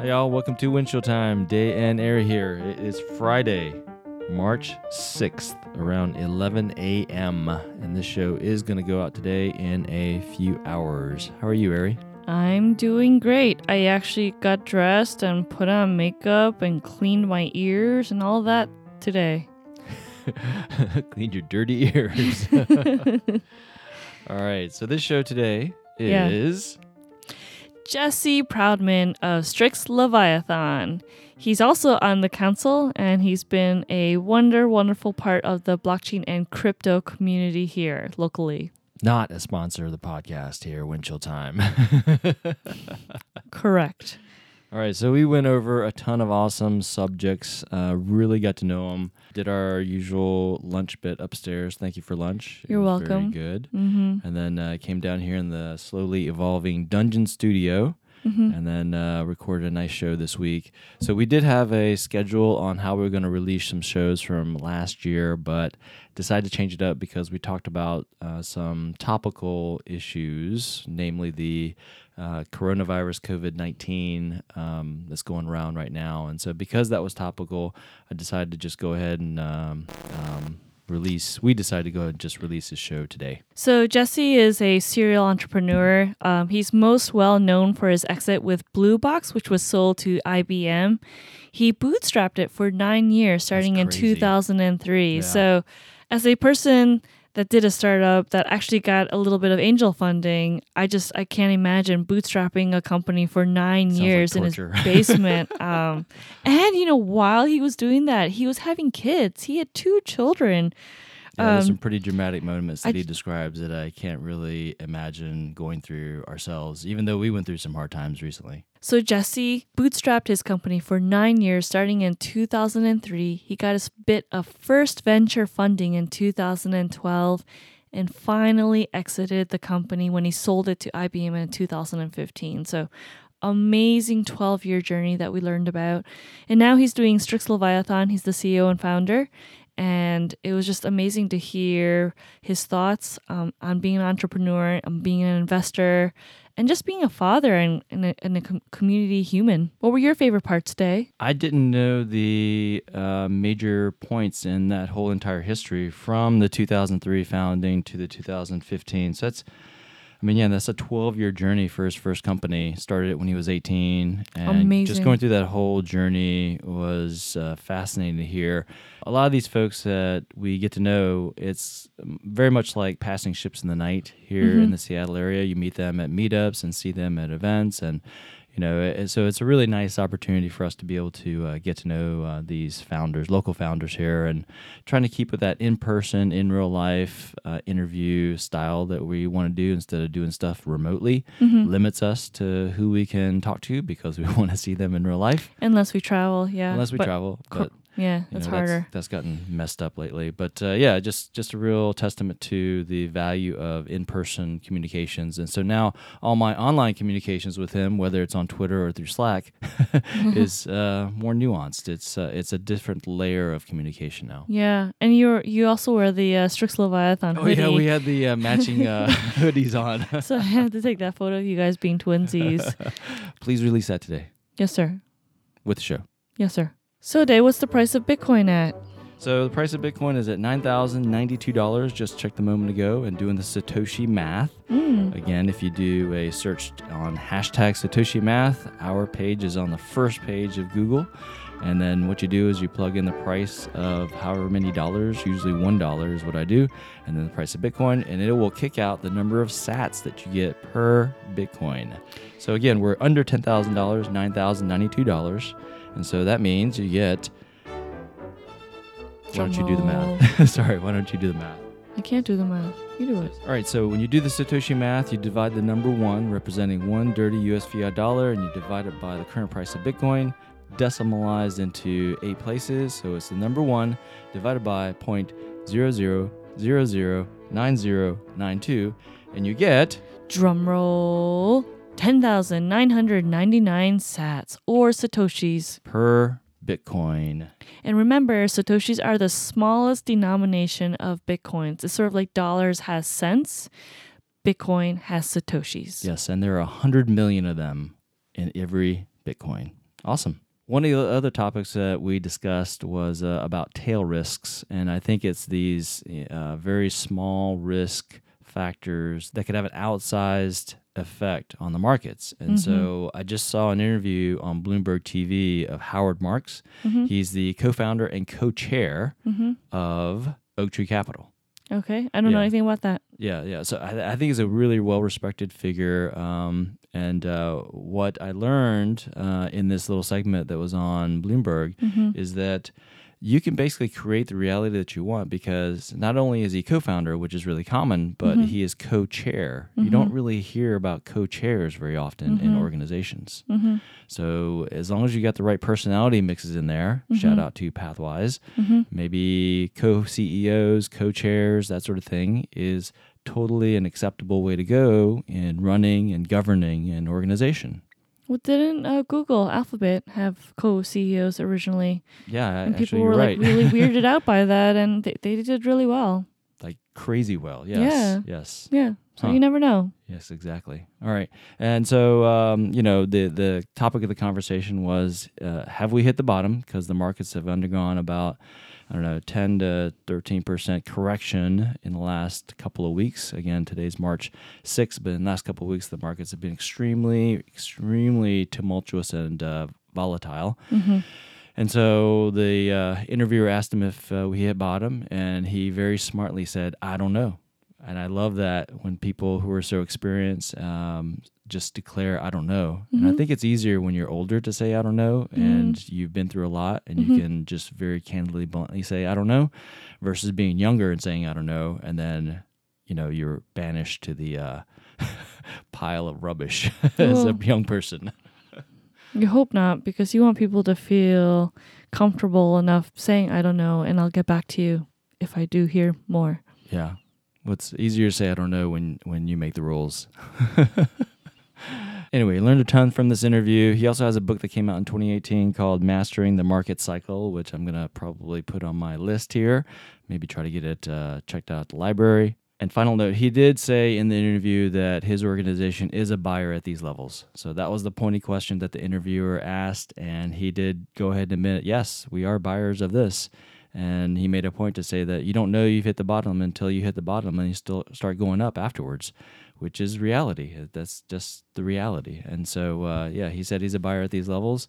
Hey y'all, welcome to Windshield Time. Dae and Arry here. It is Friday, March 6th, around 11 a.m. And this show is going to go out today in a few hours. How are you, Arry? I'm doing great. I actually got dressed and put on makeup and cleaned my ears and all that today. Cleaned your dirty ears. all right, so this show today Yeah. Jesse Proudman of Strix Leviathan. He's also on the council and he's been a wonder, wonderful part of the blockchain and crypto community here locally. Not a sponsor of the podcast here, Windshield Time. Correct. All right, so we went over a ton of awesome subjects. Uh, really got to know them. Did our usual lunch bit upstairs. Thank you for lunch. You're was welcome. Very good. Mm-hmm. And then uh, came down here in the slowly evolving Dungeon Studio, Mm-hmm. and then uh, recorded a nice show this week. So we did have a schedule on how we were going to release some shows from last year, but decided to change it up because we talked about uh, some topical issues, namely the uh, coronavirus COVID 19 um, that's going around right now. And so, because that was topical, I decided to just go ahead and um, um, release. We decided to go ahead and just release this show today. So Jesse is a serial entrepreneur. Um, he's most well known for his exit with Blue Box, which was sold to IBM. He bootstrapped it for nine years, starting in 2003. Yeah. So, as a person that did a startup that actually got a little bit of angel funding, I just I can't imagine bootstrapping a company for nine Sounds like years in his basement. um, and you know, while he was doing that, he was having kids. He had two children. Yeah, there's Um, some pretty dramatic moments that I he describes that I can't really imagine going through ourselves, even though we went through some hard times recently. So Jesse bootstrapped his company for nine years, starting in 2003. He got his bit of first venture funding in 2012, and finally exited the company when he sold it to IBM in 2015. So amazing 12 year journey that we learned about. And now he's doing Strix Leviathan. He's the CEO and founder. And it was just amazing to hear his thoughts um, on being an entrepreneur, on being an investor, and just being a father and, and, a, and a com- community human. What were your favorite parts today? I didn't know the uh, major points in that whole entire history from the 2003 founding to the 2015. So that's, I mean, yeah, that's a 12 year journey for his first company. Started it when he was 18. And just going through that whole journey was uh, fascinating to hear. A lot of these folks that we get to know, it's very much like passing ships in the night here in the Seattle area. You meet them at meetups and see them at events. And you know it- so it's a really nice opportunity for us to be able to uh, get to know uh, these founders local founders here and trying to keep with that in person in real life uh, interview style that we want to do instead of doing stuff remotely limits us to who we can talk to because we want to see them in real life Unless we travel, yeah. unless we But travel but yeah, you that's know, harder. That's, gotten messed up lately, but uh, yeah, just just a real testament to the value of in-person communications. And so now all my online communications with him, whether it's on Twitter or through Slack, is uh, more nuanced. It's uh, it's a different layer of communication now. Yeah, and you you also wear the uh, Strix Leviathan Oh hoodie. yeah, we had the uh, matching uh, hoodies on. so I had to take that photo of you guys being twinsies. Please release that today yes, sir. with the show. Yes, sir. So, Dae, what's the price of Bitcoin at? So the price of Bitcoin is at nine thousand ninety-two dollars. Just checked a moment ago and doing the Satoshi math. Mm. Again, if you do a search on hashtag Satoshi Math, our page is on the first page of Google. And then what you do is you plug in the price of however many dollars, usually one dollar is what I do, and then the price of Bitcoin, and it will kick out the number of sats that you get per Bitcoin. So again, we're under ten thousand dollars, nine thousand ninety-two dollars, and so that means you get. Why don't you do the math? Sorry, why don't you do the math? I can't do the math. You do it. All right, so when you do the Satoshi math, you divide the number one, representing one dirty US fiat dollar, and you divide it by the current price of Bitcoin, decimalized into eight places. So it's the number one divided by point zero zero zero zero nine zero nine two, and you get Drum roll. 10,999 sats or satoshis. per Bitcoin. And remember, satoshis are the smallest denomination of bitcoins. It's sort of like dollars has cents. Bitcoin has satoshis. Yes, and there are 100 million of them in every Bitcoin. Awesome. One of the other topics that we discussed was uh, about tail risks, and I think it's these uh, very small risk factors that could have an outsized effect on the markets. And Mm-hmm. so I just saw an interview on Bloomberg TV of Howard Marks. Mm-hmm. He's the co-founder and co-chair of Oaktree Capital. Okay. I don't know anything about that. Yeah, yeah. So I, I think he's a really well respected figure. Um, and uh, what I learned uh, in this little segment that was on Bloomberg Mm-hmm. is that you can basically create the reality that you want because not only is he co-founder, which is really common, but Mm-hmm. he is co-chair. You don't really hear about co-chairs very often in Mm-hmm. organizations. So as long as you got the right personality mixes in there, Mm-hmm. shout out to Pathwise, maybe co-CEOs, co-chairs, that sort of thing is totally an acceptable way to go in running and governing an organization. Well, didn't uh, Google Alphabet have co-CEOs originally? Yeah, And actually, people were right. like really weirded out by that, and they, they did really well. like crazy well. Yes. Yeah. Yes. Yeah. So Huh. you never know. Yes, exactly. All right, and so um, you know the the topic of the conversation was uh, have we hit the bottom because the markets have undergone about I don't know ten to thirteen percent correction in the last couple of weeks. Again, today's March sixth, but in the last couple of weeks the markets have been extremely extremely tumultuous and uh, volatile. And so the uh, interviewer asked him if uh, we hit bottom, and he very smartly said, "I don't know." And I love that when people who are so experienced um, just declare, "I don't know." And I mm-hmm. think it's easier when you're older to say, "I don't know," mm-hmm. and you've been through a lot, and you mm-hmm. can just very candidly, bluntly say, "I don't know," versus being younger and saying, "I don't know," and then you know you're banished to the uh, pile of rubbish as a young person. You hope not, because you want people to feel comfortable enough saying, I don't know, and I'll get back to you if I do hear more. Yeah. What's easier to say I don't know when when you make the rules. Anyway, learned a ton from this interview. He also has a book that came out in 2018 called Mastering the Market Cycle, which I'm going to probably put on my list here. Maybe try to get it uh, checked out at the library. And final note, he did say in the interview that his organization is a buyer at these levels. So that was the pointy question that the interviewer asked. And he did go ahead and admit, yes, we are buyers of this. And he made a point to say that you don't know you've hit the bottom until you hit the bottom and you still start going up afterwards, which is reality. That's just the reality. And so, uh, yeah, he said he's a buyer at these levels.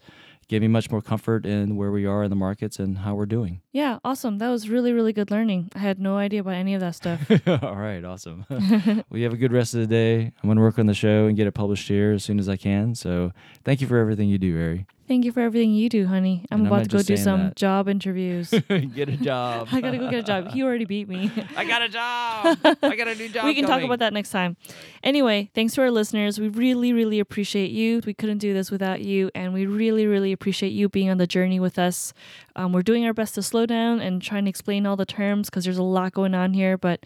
Gave me much more comfort in where we are in the markets and how we're doing. Yeah, awesome. That was really, really good learning. I had no idea about any of that stuff. All right, awesome. well, you have a good rest of the day. I'm going to work on the show and get it published here as soon as I can. So thank you for everything you do, Arry. Thank you for everything you do, honey. I'm And I'm about to go do some that. job interviews. get a job. I gotta go get a job. He already beat me. I got a job. I got a new job. we can talk about that next time. Anyway, thanks to our listeners. We really, really appreciate you. We couldn't do this without you, and we really, really appreciate you being on the journey with us. Um, we're doing our best to slow down and trying to explain all the terms because there's a lot going on here. But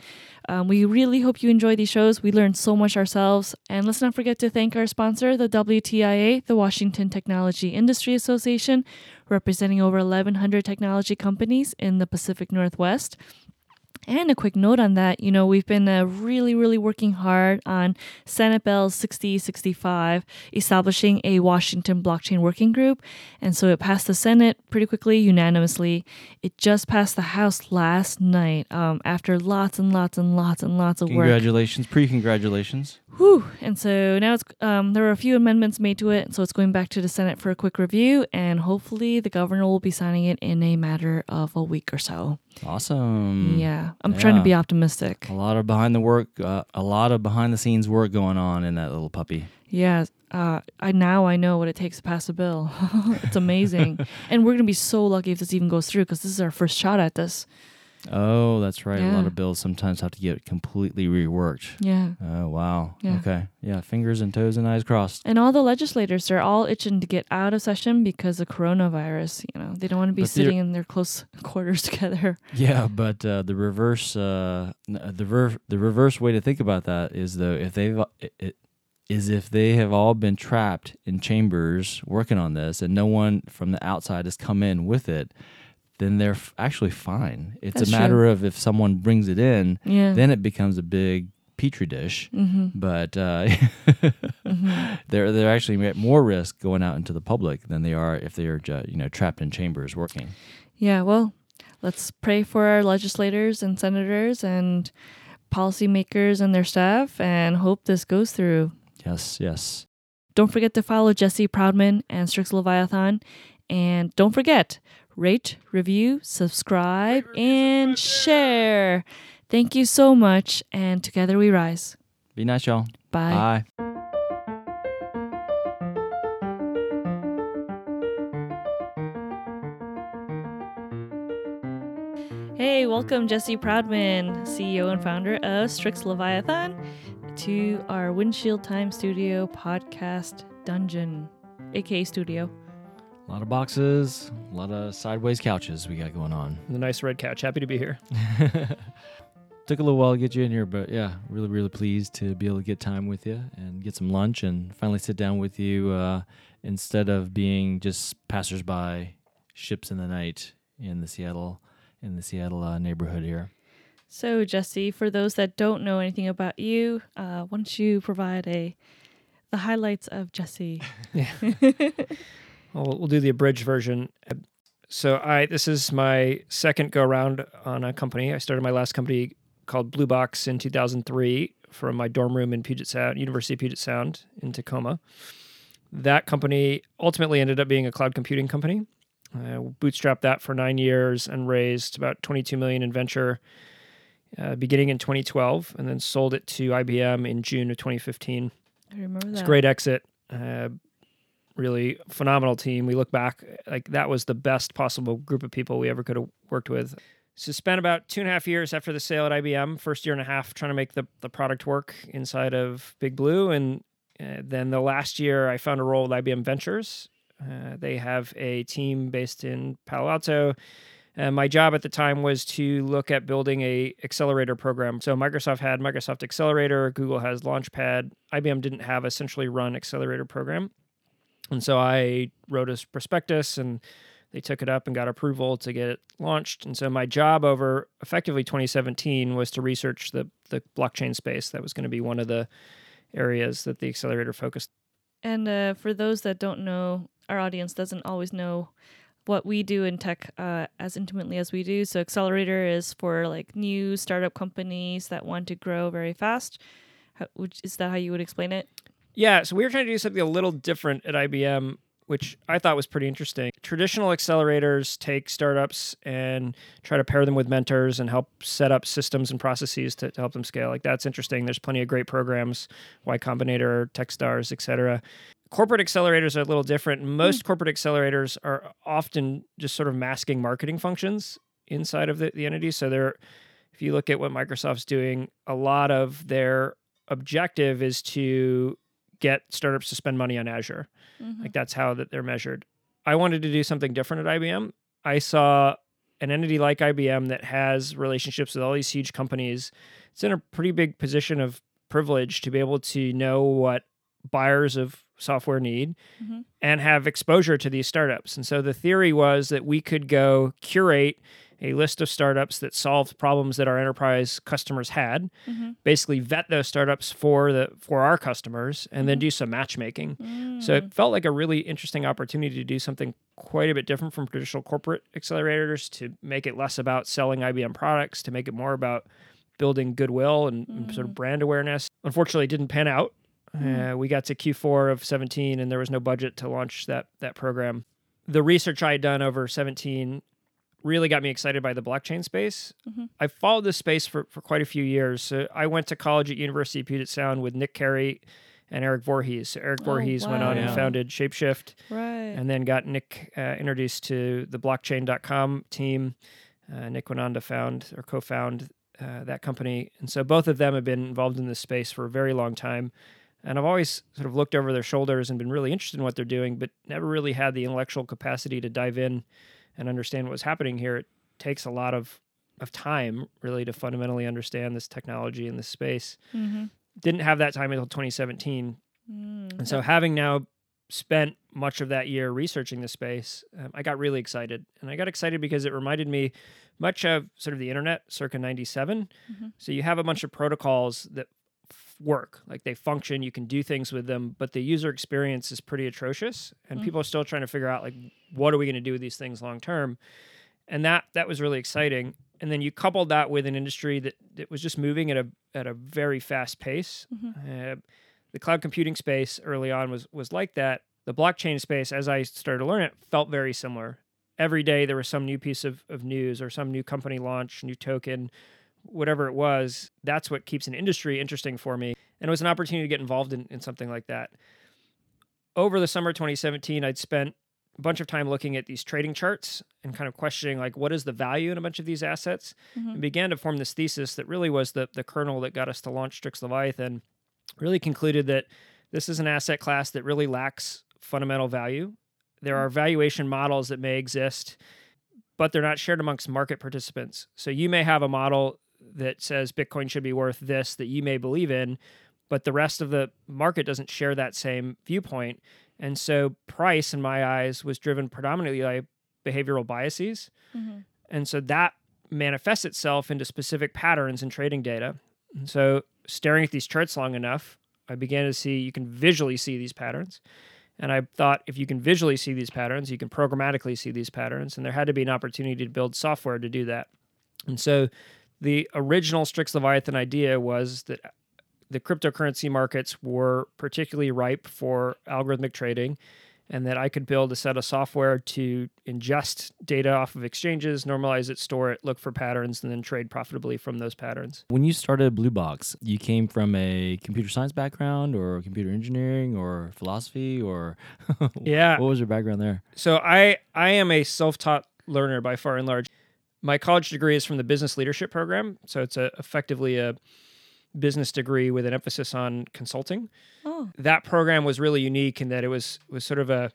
um, we really hope you enjoy these shows. We learned so much ourselves. And let's not forget to thank our sponsor, the WTIA, the Washington Technology Industry Association, representing over 1,100 technology companies in the Pacific Northwest. And a quick note on that, you know, we've been uh, really, really working hard on Senate Bill 6065, establishing a Washington blockchain working group. And so it passed the Senate pretty quickly, unanimously. It just passed the House last night um, after lots and lots and lots and lots of work. Congratulations, pre-congratulations. Whew. And so now it's um, there were a few amendments made to it, so it's going back to the Senate for a quick review, and hopefully the governor will be signing it in a matter of a week or so. Awesome. Yeah, I'm trying to be optimistic. A lot of behind the work, uh, a lot of behind the scenes work going on in that little puppy. Yeah, uh, I now I know what it takes to pass a bill. it's amazing, and we're gonna be so lucky if this even goes through because this is our first shot at this. Oh, that's right. A lot of bills sometimes have to get completely reworked. Yeah. Oh, wow. Yeah. Okay. Yeah. Fingers and toes and eyes crossed. And all the legislators are all itching to get out of session because of coronavirus. You know, they don't want to be But sitting in their close quarters together. Yeah, but uh, the reverse, uh, uh, the ver- the reverse way to think about that is though if they've it, it, is if they have all been trapped in chambers working on this and no one from the outside has come in with it, then they're f- actually fine. It's That's a matter of if someone brings it in, Yeah. then it becomes a big petri dish, Mm-hmm. but uh, they're they're actually at more risk going out into the public than they are if they are you know trapped in chambers working. Yeah, well, let's pray for our legislators and senators and policymakers and their staff and hope this goes through. Yes, yes. Don't forget to follow Jesse Proudman and Strix Leviathan. And don't forget, rate, review, subscribe, and share. Thank you so much. And together we rise. Be nice, y'all. Bye. Bye. Hey, welcome Jesse Proudman, CEO and founder of Strix Leviathan, to our Windshield Time Studio podcast dungeon, aka studio. A lot of boxes, a lot of sideways couches we got going on. The nice red couch. Happy to be here. Took a little while to get you in here, but yeah, really, really pleased to be able to get time with you and get some lunch and finally sit down with you uh, instead of being just passersby ships in the night in the Seattle in the Seattle uh, neighborhood here. So, Jesse, for those that don't know anything about you, uh, why don't you provide a the highlights of Jesse? Well, we'll we'll do the abridged version. So I this is my second go around on a company. I started my last company called Blue Box in 2003 from my dorm room in Puget Sound, University of Puget Sound in Tacoma. That company ultimately ended up being a cloud computing company. Uh, bootstrapped that for nine years and raised about 22 million in venture, uh, beginning in 2012, and then sold it to IBM in June of 2015. I remember that. It's a great exit. Uh, really phenomenal team. We look back like that was the best possible group of people we ever could have worked with. So spent about two and a half years after the sale at IBM, first year and a half trying to make the, the product work inside of Big Blue. And uh, then the last year I found a role with IBM Ventures. Uh, they have a team based in Palo Alto. And my job at the time was to look at building a accelerator program. So Microsoft had Microsoft Accelerator, Google has Launchpad. IBM didn't have a centrally run accelerator program. And so I wrote a prospectus and they took it up and got approval to get it launched. And so my job over effectively 2017 was to research the the blockchain space. That was going to be one of the areas that the accelerator focused. And uh, for those that don't know, our audience doesn't always know what we do in tech uh, as intimately as we do. So, Accelerator is for like new startup companies that want to grow very fast. How, which, is that how you would explain it? Yeah, so we were trying to do something a little different at IBM, which I thought was pretty interesting. Traditional accelerators take startups and try to pair them with mentors and help set up systems and processes to, to help them scale. Like that's interesting. There's plenty of great programs, Y Combinator, Techstars, etc. Corporate accelerators are a little different. Hmm. Most corporate accelerators are often just sort of masking marketing functions inside of the, the entity. So they're if you look at what Microsoft's doing, a lot of their objective is to get startups to spend money on Azure. Like that's how that they're measured. I wanted to do something different at IBM. I saw an entity like IBM that has relationships with all these huge companies. It's in a pretty big position of privilege to be able to know what buyers of software need Mhm. and have exposure to these startups. And so the theory was that we could go curate a list of startups that solved problems that our enterprise customers had. Mhm. basically vet those startups for the for our customers and then Mhm. do some matchmaking. Mm. so it felt like a really interesting opportunity to do something quite a bit different from traditional corporate accelerators to make it less about selling IBM products to make it more about building goodwill and, and sort of brand awareness. Unfortunately it didn't pan out. Uh, we got to q4 of 17 and there was no budget to launch that that program. The research i had done over 17 really got me excited by the blockchain space. Mhm. I followed this space for, for quite a few years. So I went to college at University of Puget Sound with Nick Cary and Eric Voorhees. So Eric Oh, Voorhees went on wow. and founded Shapeshift right. and then got Nick uh, introduced to the blockchain.com team. Uh, Nick went on to found or co found uh, that company. And so both of them have been involved in this space for a very long time. And I've always sort of looked over their shoulders and been really interested in what they're doing, but never really had the intellectual capacity to dive in and understand what's happening here. It takes a lot of, of time really to fundamentally understand this technology in this space. mm-hmm. Didn't have that time until 2017. mm And so, having now spent much of that year researching the space, um, I got really excited. And I got excited because it reminded me much of sort of the internet circa 97. Mhm. So, you have a bunch of protocols that work. Like they function, you can do things with them, but the user experience is pretty atrocious, and people are still trying to figure out like what are we going to do with these things long term. And that that was really exciting. And then you coupled that with an industry that, that was just moving at a at a very fast pace. Uh, the cloud computing space early on was was like that. The blockchain space, as I started to learn it, felt very similar. Every day there was some new piece of, of news or some new company launch, new token, whatever it was. That's what keeps an industry interesting for me. And it was an opportunity to get involved in, in something like that. Over the summer 2017, I'd spent a bunch of time looking at these trading charts and kind of questioning like what is the value in a bunch of these assets mm-hmm. and began to form this thesis that really was the the kernel that got us to launch Strix Leviathan really concluded that this is an asset class that really lacks fundamental value. There are valuation models that may exist, but they're not shared amongst market participants. So you may have a model that says Bitcoin should be worth this that you may believe in, but the rest of the market doesn't share that same viewpoint. And so price, in my eyes, was driven predominantly by behavioral biases. Mm-hmm. And so that manifests itself into specific patterns in trading data. And so staring at these charts long enough, I began to see you can visually see these patterns. And I thought if you can visually see these patterns, you can programmatically see these patterns. And there had to be an opportunity to build software to do that. And so the original Strix Leviathan idea was that the cryptocurrency markets were particularly ripe for algorithmic trading and that I could build a set of software to ingest data off of exchanges, normalize it, store it, look for patterns, and then trade profitably from those patterns. When you started Blue Box, you came from a computer science background or computer engineering or philosophy or Yeah. what was your background there? So I I am a self-taught learner by far and large. My college degree is from the business leadership program, so it's a, effectively a business degree with an emphasis on consulting. Oh, that program was really unique in that it was was sort of a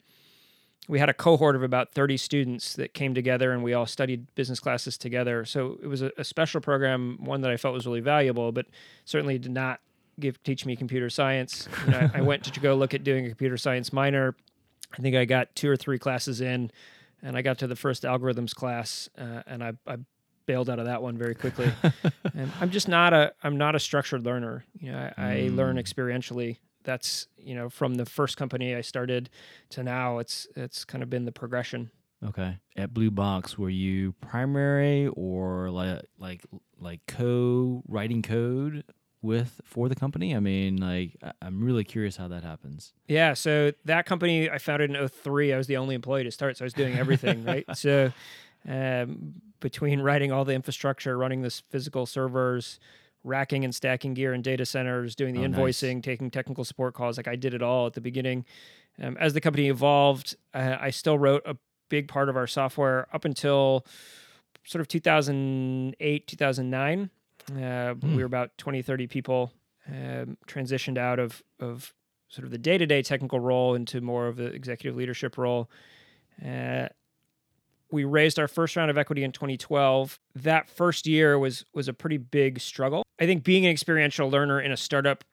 we had a cohort of about 30 students that came together and we all studied business classes together. So it was a, a special program one that i felt was really valuable but certainly did not give teach me computer science. You know, I, I went to go look at doing a computer science minor. I think i got two or three classes in and i got to the first algorithms class uh, and I, I bailed out of that one very quickly. And i'm just not a i'm not a structured learner. You know i, I learn experientially. That's you know from the first company i started to now it's it's kind of been the progression. Okay. At Blue Box, were you primary or like like like co writing code with for the company? I mean, like I'm really curious how that happens. yeah so that company i founded in 03 i was the only employee to start so i was doing everything right so um, between writing all the infrastructure running this physical servers racking and stacking gear in data centers doing the Oh, nice. invoicing taking technical support calls like i did it all at the beginning um, as the company evolved uh, i still wrote a big part of our software up until sort of 2008 2009 uh, we were about 20 30 people um, transitioned out of of sort of the day-to-day technical role into more of the executive leadership role. Uh, we raised our first round of equity in 2012 that first year was was a pretty big struggle. I think being an experiential learner in a startup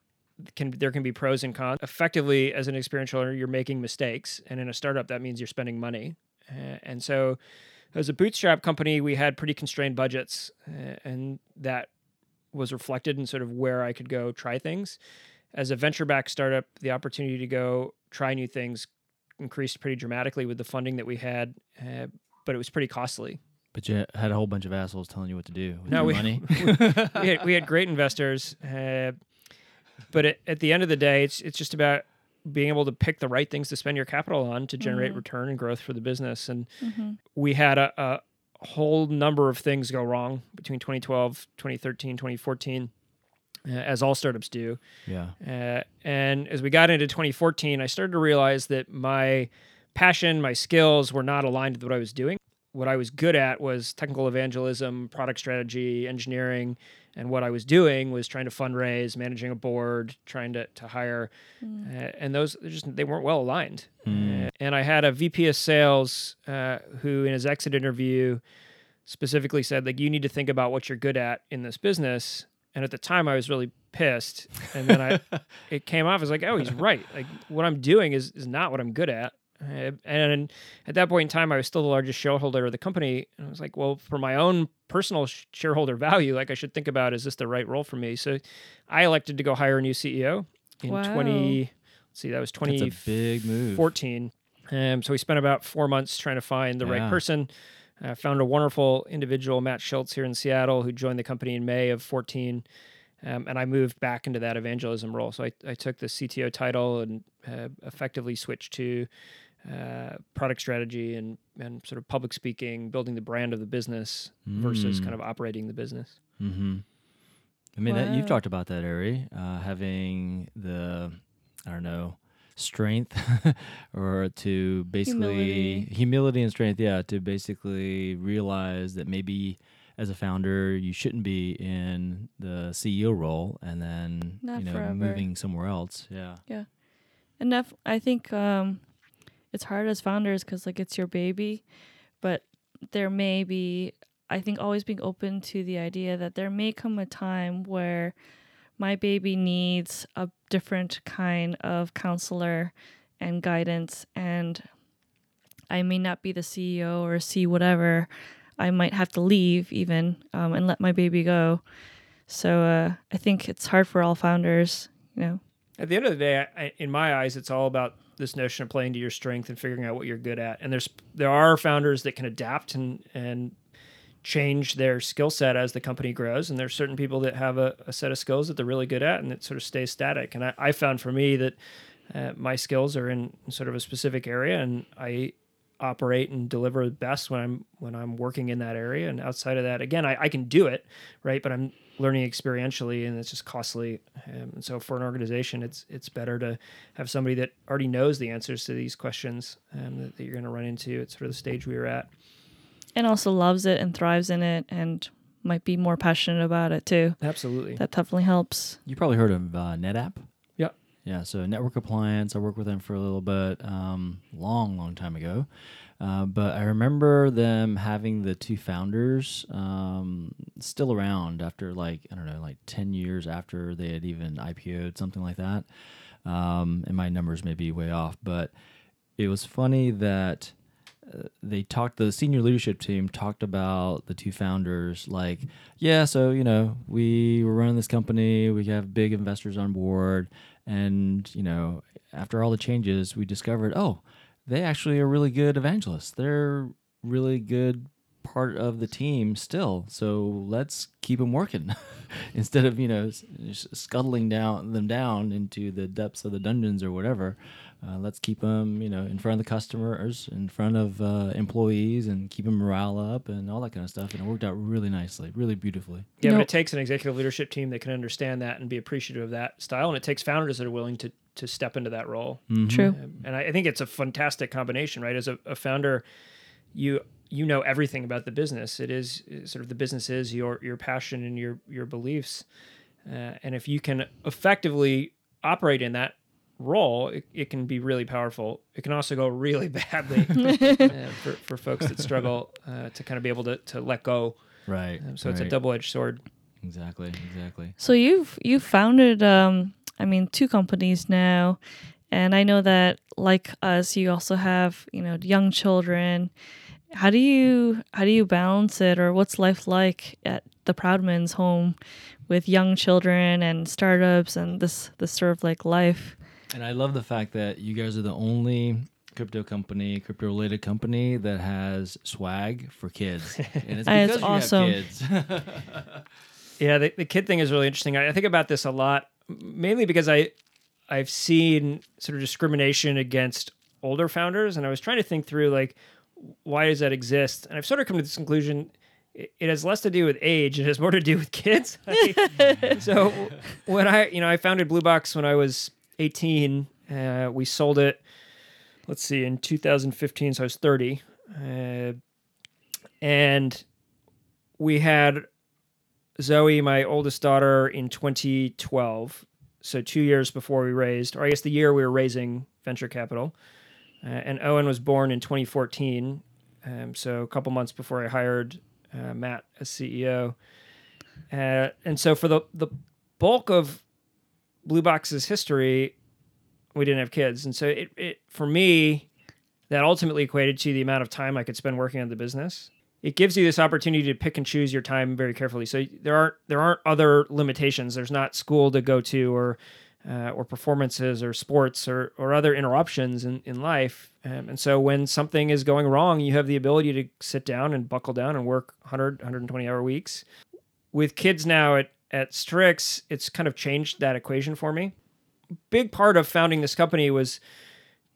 can there can be pros and cons. Effectively as an experiential learner you're making mistakes and in a startup that means you're spending money. Uh, and so as a bootstrap company we had pretty constrained budgets uh, and that was reflected in sort of where i could go try things as a venture backed startup the opportunity to go try new things increased pretty dramatically with the funding that we had uh, but it was pretty costly But you had a whole bunch of assholes telling you what to do with No, your we- money. we had, we had great investors, uh, but at, at the end of the day, it's it's just about being able to pick the right things to spend your capital on to generate return and growth for the business. And we had a, a whole number of things go wrong between 2012, 2013, 2014, uh, as all startups do. yeah. Uh, and as we got into 2014, I started to realize that my passion, my skills were not aligned with what I was doing. What I was good at was technical evangelism, product strategy, engineering, and what I was doing was trying to fundraise, managing a board, trying to to hire, uh, and those they're just they weren't well aligned. Uh, and I had a VP of sales uh, who, in his exit interview, specifically said like you need to think about what you're good at in this business. And at the time i was really pissed. And then i it came off as like oh he's right. Like what i'm doing is is not what i'm good at and at that point in time, I was still the largest shareholder of the company. And I was like, well, for my own personal shareholder value, like I should think about is this the right role for me? So I elected to go hire a new CEO in Wow. 20. Let's see, that was That's 20. big move. 14. Um, so we spent about four months trying to find the Yeah. right person. Uh, found a wonderful individual, Matt Schultz, here in Seattle, who joined the company in May of 14. Um, and I moved back into that evangelism role. So I, I took the CTO title and uh, effectively switched to uh, product strategy and, and sort of public speaking, building the brand of the business versus Mm. kind of operating the business. Mm-hmm. I mean, that, you've talked about that, Arry, uh, having the, I don't know, strength or to basically Humility. humility and strength, yeah, to basically realize that maybe as a founder you shouldn't be in the CEO role and then Not you know forever. moving somewhere else. Yeah. Yeah, and I think um, it's hard as founders because like it's your baby, but there may be. I think always being open to the idea that there may come a time where my baby needs a different kind of counselor and guidance, and I may not be the CEO or see whatever. I might have to leave even um, and let my baby go. So uh, I think it's hard for all founders, you know. At the end of the day, I, in my eyes, it's all about this notion of playing to your strength and figuring out what you're good at. And there's there are founders that can adapt and and change their skill set as the company grows. And there's certain people that have a, a set of skills that they're really good at and it sort of stays static. And I, I found for me that uh, my skills are in sort of a specific area, and I operate and deliver best when I'm when I'm working in that area. And outside of that, again, I, I can do it, right? But I'm learning experientially, and it's just costly. Um, and so for an organization, it's it's better to have somebody that already knows the answers to these questions um, that, that you're going to run into at sort of the stage we were at. and also loves it and thrives in it and might be more passionate about it too. Absolutely. That definitely helps. You probably heard of uh, NetApp. Yeah. Yeah. So network appliance. I worked with them for a little bit, um, long, long time ago. Uh, but I remember them having the two founders um, still around after like I don't know, like ten years after they had even IPO'd, something like that. Um, and my numbers may be way off, but it was funny that uh, they talked the senior leadership team talked about the two founders like yeah so you know we were running this company we have big investors on board and you know after all the changes we discovered oh they actually are really good evangelists they're really good part of the team still so let's keep them working instead of you know s- s- scuttling down them down into the depths of the dungeons or whatever uh, let's keep them, you know, in front of the customers, in front of uh, employees, and keep 'em morale up and all that kind of stuff. And it worked out really nicely, really beautifully. Yeah, No. but it takes an executive leadership team that can understand that and be appreciative of that style, and it takes founders that are willing to to step into that role. Mhm. True. Um, and I, I think it's a fantastic combination, right? As a, a founder, you you know everything about the business. It is sort of the business is your your passion and your your beliefs, uh, and if you can effectively operate in that role, it, it can be really powerful. It can also go really badly uh, for, for folks that struggle uh, to kind of be able to, to let go. Right. Um, so it's a double edged sword. Exactly. Exactly. So you've you've founded um I mean two companies now and I know that like us you also have, you know, young children. How do you how do you balance it or what's life like at the Proudman's home with young children and startups and this this sort of like life? And I love the fact that you guys are the only crypto company, crypto related company that has swag for kids. And it's because it's you awesome. have kids. Yeah, the, the kid thing is really interesting. I, I think about this a lot, m- mainly because I I've seen sort of discrimination against older founders, and I was trying to think through like why does that exist, and I've sort of come to this conclusion. It has less to do with age; it has more to do with kids. so when I, you know, I founded Blue Box when I was 18. Uh, we sold it. Let's see, in 2015, so I was 30, uh, and we had Zoe, my oldest daughter, in 2012. So two years before we raised, or I guess the year we were raising venture capital. Uh, and Owen was born in 2014. Um, so a couple months before I hired uh, Matt as CEO. Uh, and so for the, the bulk of Blue Box's history, we didn't have kids. And so it, it for me, that ultimately equated to the amount of time I could spend working on the business. It gives you this opportunity to pick and choose your time very carefully. So there aren't there aren't other limitations. There's not school to go to or uh, or performances or sports or, or other interruptions in, in life. Um, and so when something is going wrong, you have the ability to sit down and buckle down and work 100, 120 hour weeks. With kids now at, at Strix, it's kind of changed that equation for me. Big part of founding this company was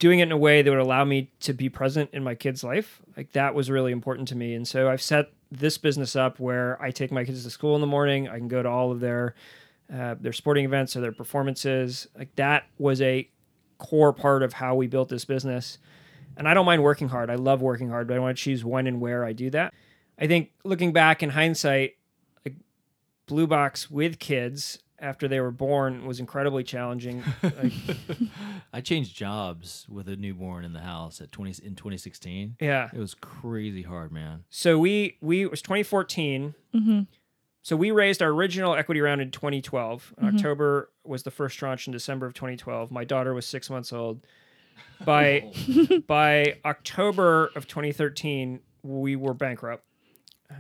doing it in a way that would allow me to be present in my kids' life. Like that was really important to me. And so I've set this business up where I take my kids to school in the morning. I can go to all of their uh, their sporting events or their performances. Like that was a core part of how we built this business. And I don't mind working hard. I love working hard, but I want to choose when and where I do that. I think looking back in hindsight, like Blue Box with kids after they were born was incredibly challenging. Like, I changed jobs with a newborn in the house at 20 in 2016. yeah. It was crazy hard, man. So we we it was 2014. Mm-hmm. So we raised our original equity round in 2012. In October was the first tranche in December of 2012. My daughter was six months old. By by October of 2013, we were bankrupt.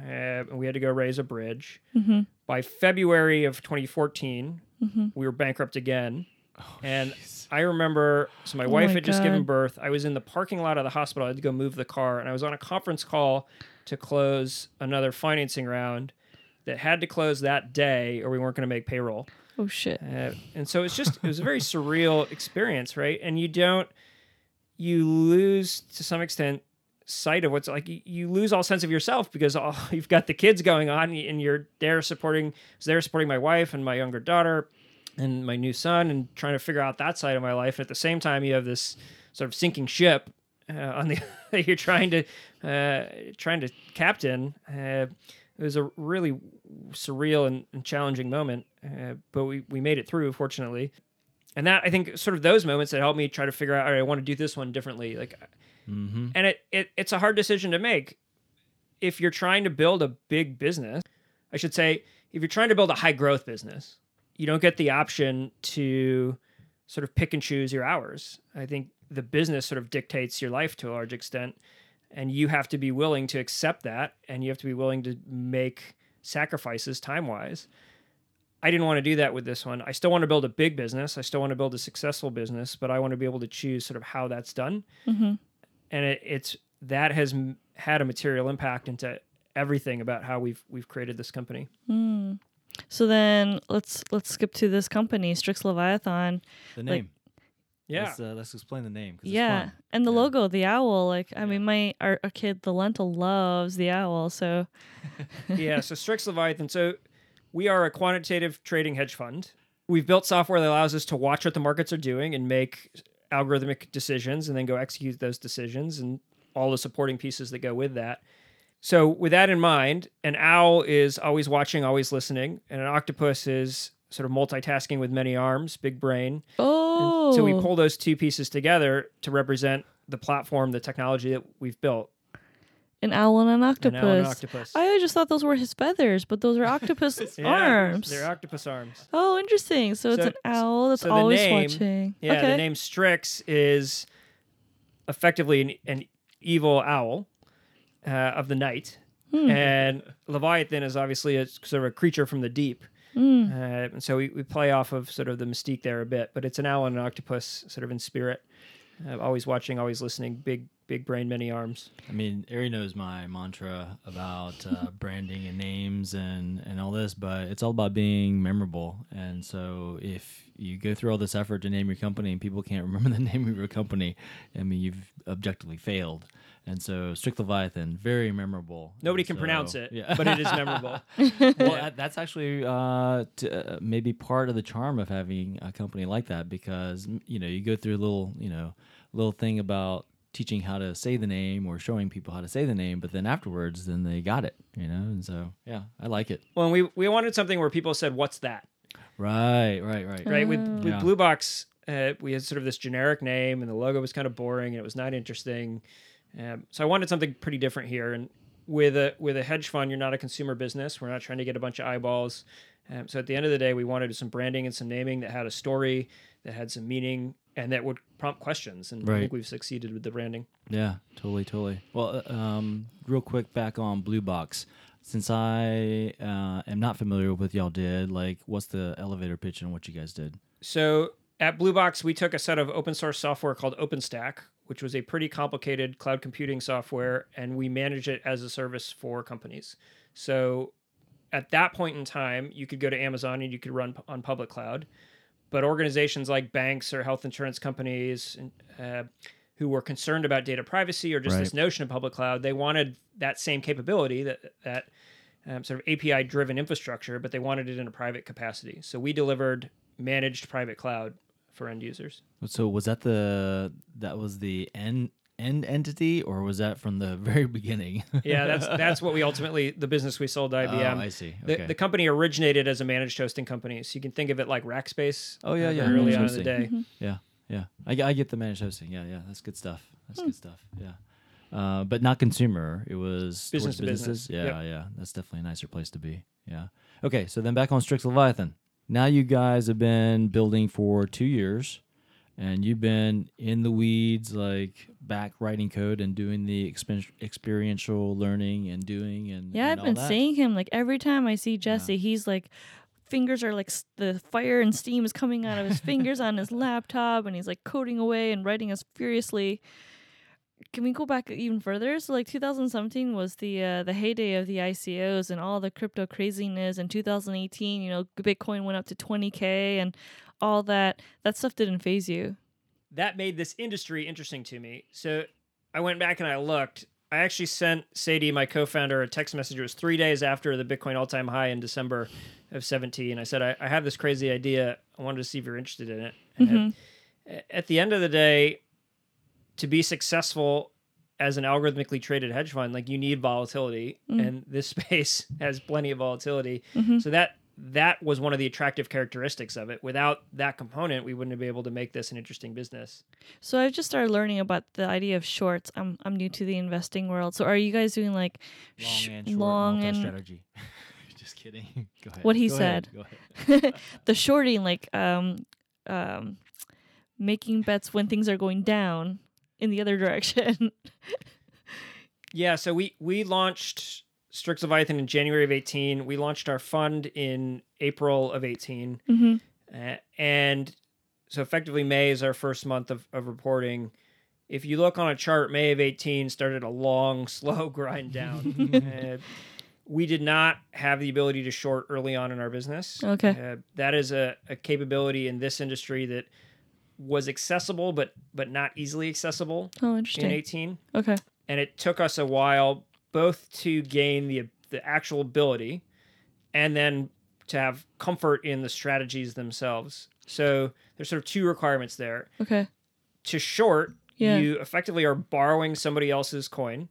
Uh, and we had to go raise a bridge. Mm-hmm. By February of 2014, we were bankrupt again. and I remember, so my Oh wife my had just given birth. I was in the parking lot of the hospital. I had to go move the car, and I was on a conference call to close another financing round that had to close that day, or we weren't going to make payroll. Oh shit. Uh, and so it's just it was a very surreal experience, right? And you don't you lose to some extent sight of what's like you, lose all sense of yourself because all, you've got the kids going on and you're there supporting there supporting my wife and my younger daughter and my new son and trying to figure out that side of my life. And at the same time, you have this sort of sinking ship uh, on the you're trying to uh, trying to captain. Uh, it was a really surreal and, and challenging moment, uh, but we, we made it through, fortunately. And that I think sort of those moments that helped me try to figure out, all right, I want to do this one differently. Like, Mm-hmm. and it, it it's a hard decision to make. If you're trying to build a big business, I should say, if you're trying to build a high growth business, you don't get the option to sort of pick and choose your hours. I think the business sort of dictates your life to a large extent, and you have to be willing to accept that, and you have to be willing to make sacrifices time wise. I didn't want to do that with this one. I still want to build a big business. I still want to build a successful business, but I want to be able to choose sort of how that's done Mm-hmm. And it, it's that has m- had a material impact into everything about how we've we've created this company. Mm. So then let's let's skip to this company, Strix Leviathan. The Like- name. Yeah, Let's, uh, let's explain the name. 'cause it's Yeah, fun. and the Yeah. logo, the owl. Like I Yeah. mean, my our, our kid, the lentil, loves the owl. So yeah. So Strix Leviathan. So we are a quantitative trading hedge fund. We've built software that allows us to watch what the markets are doing and make algorithmic decisions, and then go execute those decisions and all the supporting pieces that go with that. So with that in mind, an owl is always watching, always listening, and an octopus is sort of multitasking with many arms, big brain. oh, And So we oh. pull those two pieces together to represent the platform, the technology that we've built. An owl and an An octopus. owl and octopus. I just thought those were his feathers, but those are octopus Yeah, arms. They're octopus arms. oh, interesting. So, it's So- an owl that's so always name- watching. Yeah, okay. the name Strix is effectively an, an evil owl uh, of the night. Hmm. And Leviathan is obviously a sort of a creature from the deep. Mm. Uh, and so we, we play off of sort of the mystique there a bit, but it's an owl and an octopus sort of in spirit. Uh, always watching, always listening, big, big brain, many arms. I mean, Arry knows my mantra about uh, branding and names and, and all this, but it's all about being memorable. And so if you go through all this effort to name your company and people can't remember the name of your company, I mean, you've objectively failed. And so Strix Leviathan, very memorable. Nobody And can so- pronounce it, yeah. but it is memorable. well, that, that's actually uh, t- uh, maybe part of the charm of having a company like that because you know you go through a little you know little thing about teaching how to say the name or showing people how to say the name, but then afterwards, then they got it, you know, and so yeah, I like it. well, and we, we wanted something where people said, What's that? Right, right, right. right? With Oh. with Yeah. Blue Box, uh, we had sort of this generic name, and the logo was kind of boring, and it was not interesting. Um, so I wanted something pretty different here. And with a with a hedge fund, you're not a consumer business. We're not trying to get a bunch of eyeballs. Um, so at the end of the day, we wanted some branding and some naming that had a story, that had some meaning, and that would prompt questions. And I think we've succeeded with the branding. Yeah, totally, totally. Well, uh, um, real quick back on Blue Box. Since I uh, am not familiar with what y'all did, like, what's the elevator pitch and what you guys did? So at Blue Box, we took a set of open source software called OpenStack, which was a pretty complicated cloud computing software, and we managed it as a service for companies. So at that point in time, you could go to Amazon and you could run on public cloud. But organizations like banks or health insurance companies uh, who were concerned about data privacy or just this notion of public cloud, they wanted that same capability, that that um, sort of API driven infrastructure, but they wanted it in a private capacity. So we delivered managed private cloud for end users. So was that the that was the end end entity, or was that from the very beginning? Yeah, that's that's what we ultimately the business we sold to IBM. Oh, I see. The, Okay. the company originated as a managed hosting company, so you can think of it like Rackspace. Oh, yeah, uh, yeah, Early on in the hosting. day. Yeah, yeah. I, I get the managed hosting. Yeah, yeah. That's good stuff. That's Hmm. good stuff. Yeah. Uh, but not consumer. It was Business towards to business. Yeah, Yep. yeah. That's definitely a nicer place to be. Yeah. Okay, so then back on Strix Leviathan. Now you guys have been building for two years, and you've been in the weeds, like back writing code and doing the expen- experiential learning and doing and Yeah, and I've been that. seeing him like every time I see Jesse, he's like fingers are like s- the fire and steam is coming out of his fingers on his laptop and he's like coding away and writing us furiously. Can we go back even further? So like 2017 was the uh, the heyday of the ICOs and all the crypto craziness and 2018, you know, Bitcoin went up to 20k and all that. That stuff didn't phase you. That made this industry interesting to me. So I went back and I looked. I actually sent Sadie, my co-founder, a text message. It was three days after the Bitcoin all-time high in December of 17. I said, I, I have this crazy idea. I wanted to see if you're interested in it. And mm-hmm. at, at the end of the day, to be successful as an algorithmically traded hedge fund, like you need volatility, mm. and this space has plenty of volatility. Mm-hmm. So that that was one of the attractive characteristics of it. Without that component, we wouldn't be able to make this an interesting business. So I just started learning about the idea of shorts. I'm I'm new to the investing world. So are you guys doing like sh- long and short long and strategy. Just kidding. Go ahead. What he Go ahead. said. Go ahead. the shorting like um um making bets when things are going down in the other direction. Yeah, so we we launched Strix Leviathan in January of 18. We launched our fund in April of 18. Mhm. Uh, and so effectively May is our first month of, of reporting. If you look on a chart, May of 18 started a long, slow grind down. uh, we did not have the ability to short early on in our business. Okay. Uh, that is a, a capability in this industry that was accessible, but but not easily accessible oh, interesting. in 18 Okay. and it took us a while both to gain the the actual ability and then to have comfort in the strategies themselves. So there's sort of two requirements there. Okay. To short, Yeah. you effectively are borrowing somebody else's coin,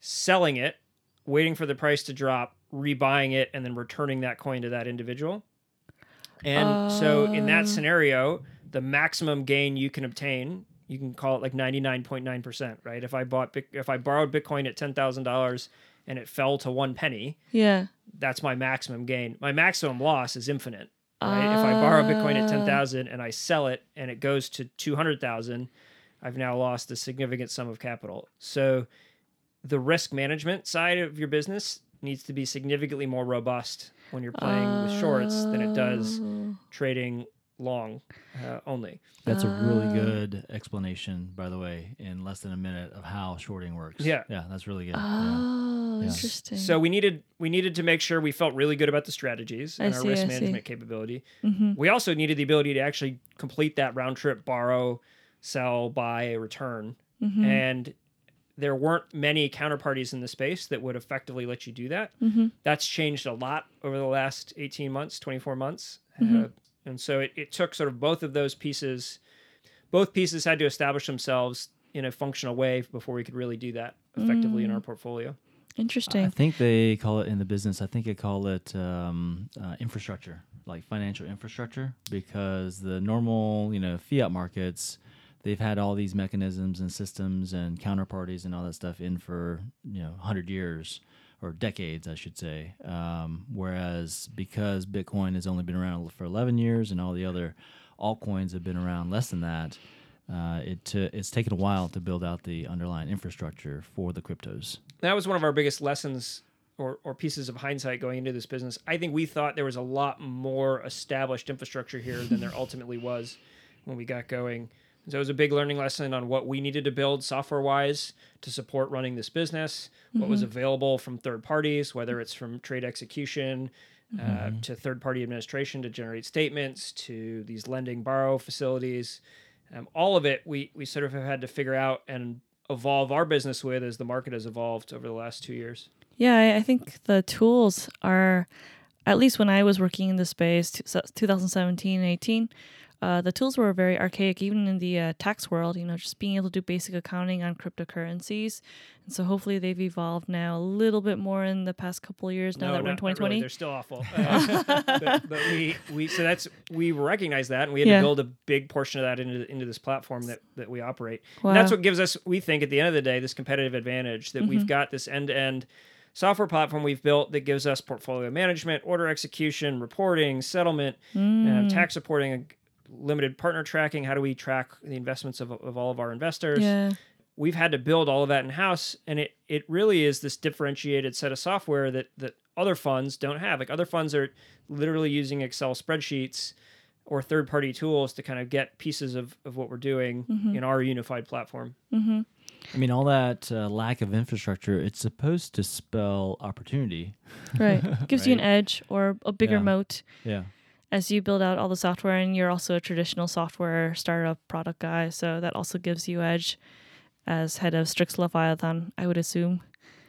selling it, waiting for the price to drop, rebuying it, and then returning that coin to that individual. And so in Uh. that scenario, the maximum gain you can obtain, you can call it like 99.9%, right? If I bought if I borrowed Bitcoin at $10,000 and it fell to 1 penny, Yeah. that's my maximum gain. My maximum loss is infinite. Right? if I borrow Bitcoin at Ah. 10,000 and I sell it and it goes to 200,000, I've now lost a significant sum of capital. So the risk management side of your business needs to be significantly more robust when you're playing with shorts than it does Oh. trading long uh, only. That's a really Ah. good explanation, by the way, in less than a minute of how shorting works. Yeah. Yeah, that's really good. Oh, Yeah. interesting. So we needed we needed to make sure we felt really good about the strategies I and our see, risk I see. management capability. Mhm. We also needed the ability to actually complete that round trip borrow, sell, buy, return. Mhm. And there weren't many counterparties in the space that would effectively let you do that. Mhm. That's changed a lot over the last 18 months, 24 months. Mhm. Uh, and so it, it took sort of both of those pieces, both pieces had to establish themselves in a functional way before we could really do that effectively Mm. in our portfolio. Interesting. I think they call it in the business. I think they call it um, uh, infrastructure, like financial infrastructure, because the normal, you know, fiat markets, they've had all these mechanisms and systems and counterparties and all that stuff in for you know hundred years or decades, I should say. Um, whereas because Bitcoin has only been around for eleven years and all the other altcoins have been around less than that. Uh, it t- it's taken a while to build out the underlying infrastructure for the cryptos. That was one of our biggest lessons or, or pieces of hindsight going into this business. I think we thought there was a lot more established infrastructure here than there ultimately was when we got going. So it was a big learning lesson on what we needed to build software wise to support running this business, what was available from third parties, whether it's from trade execution uh, to third party administration to generate statements to these lending borrow facilities. Um, all of it we, we sort of have had to figure out and evolve our business with as the market has evolved over the last two years. Yeah, I, think the tools are, at least when I was working in the space, t- 2017 and 18, uh, the tools were very archaic, even in the uh, tax world, you know, just being able to do basic accounting on cryptocurrencies. And so hopefully they've evolved now a little bit more in the past couple of years now that we're in not- not 2020. really. They're still awful. Uh, but, but we, we so that's we recognize that and we had Yeah. to build a big portion of that into into this platform that that we operate. Wow. And that's what gives us we think at the end of the day this competitive advantage that Mm-hmm. we've got this end to end software platform we've built that gives us portfolio management, order execution, reporting, settlement, Mm. uh, tax reporting, limited partner tracking. How do we track the investments of, of all of our investors? yeah. we've had to build all of that in house and it it really is this differentiated set of software that that other funds don't have like other funds are literally using excel spreadsheets or third party tools to kind of get pieces of, of what we're doing in our unified platform I mean, all that uh, lack of infrastructure, it's supposed to spell opportunity. Right. Gives you an edge or a bigger Yeah. moat Yeah. As you build out all the software and you're also a traditional software startup product guy. So that also gives you edge as head of Strix Leviathan, I would assume.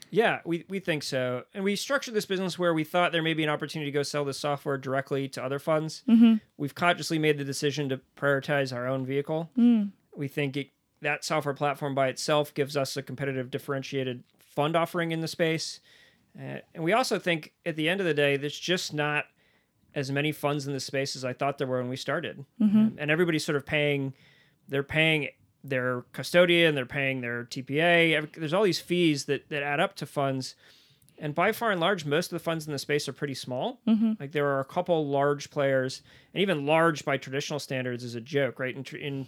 yeah we, we think so and we structured this business where we thought there may be an opportunity to go sell this software directly to other funds Mm-hmm. we've consciously made the decision to prioritize our own vehicle Mm. we think it, that software platform by itself gives us a competitive differentiated fund offering in the space uh, and we also think at the end of the day there's just not as many funds in the space as i thought there were when we started. Um, and everybody's sort of paying they're paying their custodian they're paying their tpa there's all these fees that, that add up to funds. And by far and large most of the funds in the space are pretty small. Like there are a couple large players and even large by traditional standards is a joke right? In, in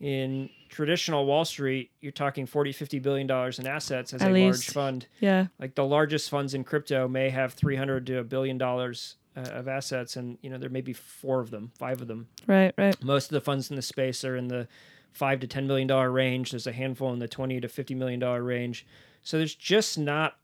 in traditional wall street you're talking 40 50 billion dollars in assets as At a least. large fund. Yeah. like the largest funds in crypto may have 300 to a billion dollars uh, of assets and you know there may be four of them five of them Right, right. most of the funds in the space are in the five to ten million dollar range. There's a handful in the twenty to fifty million dollar range. So there's just not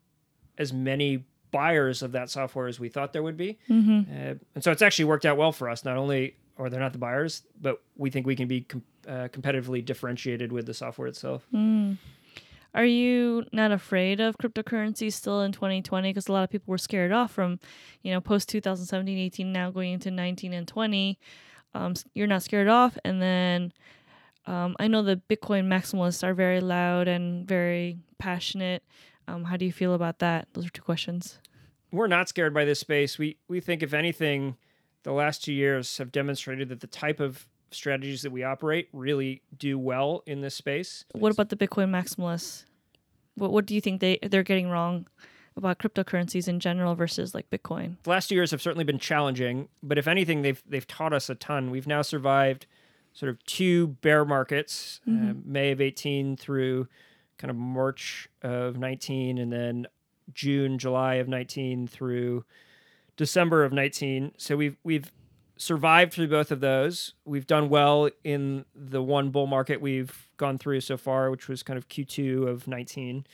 as many buyers of that software as we thought there would be. Mm-hmm. Uh, and so it's actually worked out well for us. Not only or they're not the buyers, but we think we can be com- uh, competitively differentiated with the software itself. Mm. Are you not afraid of cryptocurrency still in 2020? Because a lot of people were scared off from, you know, post 2017, 18, now going into 19 and 20. Um, you're not scared off. And then um, I know the Bitcoin maximalists are very loud and very passionate. Um, how do you feel about that? Those are two questions. we're not scared by this space. We we think if anything, the last two years have demonstrated that the type of strategies that we operate really do well in this space. What about the Bitcoin maximalists? What, what do you think they, they're getting wrong about cryptocurrencies in general versus like Bitcoin? the last two years have certainly been challenging, but if anything, they've they've taught us a ton. We've now survived sort of two bear markets, uh, May of eighteen through kind of March of nineteen, and then June, July of nineteen through December of nineteen. So we've we've survived through both of those. We've done well in the one bull market we've gone through so far, which was kind of Q2 of 19.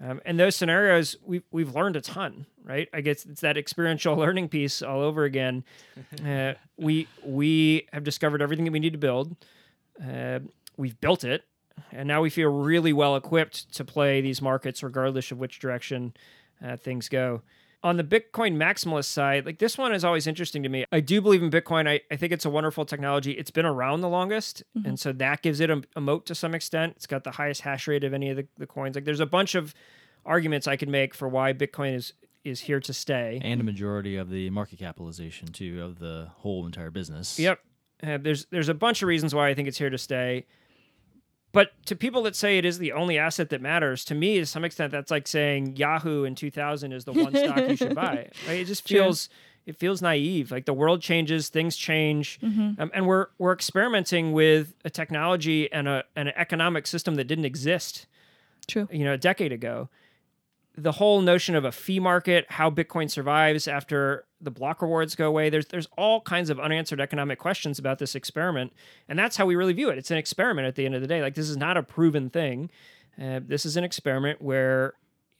Um, and those scenarios, we've, we've learned a ton, right? I guess it's that experiential learning piece all over again. Uh, we, we have discovered everything that we need to build. Uh, we've built it. And now we feel really well equipped to play these markets, regardless of which direction uh, things go on the Bitcoin maximalist side, like this one is always interesting to me. I do believe in Bitcoin. I, I think it's a wonderful technology. It's been around the longest. And so that gives it a, a moat to some extent. It's got the highest hash rate of any of the, the coins. Like there's a bunch of arguments I could make for why Bitcoin is is here to stay. And a majority of the market capitalization too of the whole entire business. Yep. Uh, there's there's a bunch of reasons why I think it's here to stay. But to people that say it is the only asset that matters, to me, to some extent, that's like saying Yahoo in 2000 is the one stock you should buy. Right? It just True. feels it feels naive. Like the world changes, things change, Mm-hmm. um, and we're we're experimenting with a technology and a and an economic system that didn't exist, True. you know, a decade ago. The whole notion of a fee market, how Bitcoin survives after the block rewards go away. There's there's all kinds of unanswered economic questions about this experiment, and that's how we really view it. It's an experiment at the end of the day. Like this is not a proven thing. Uh, this is an experiment where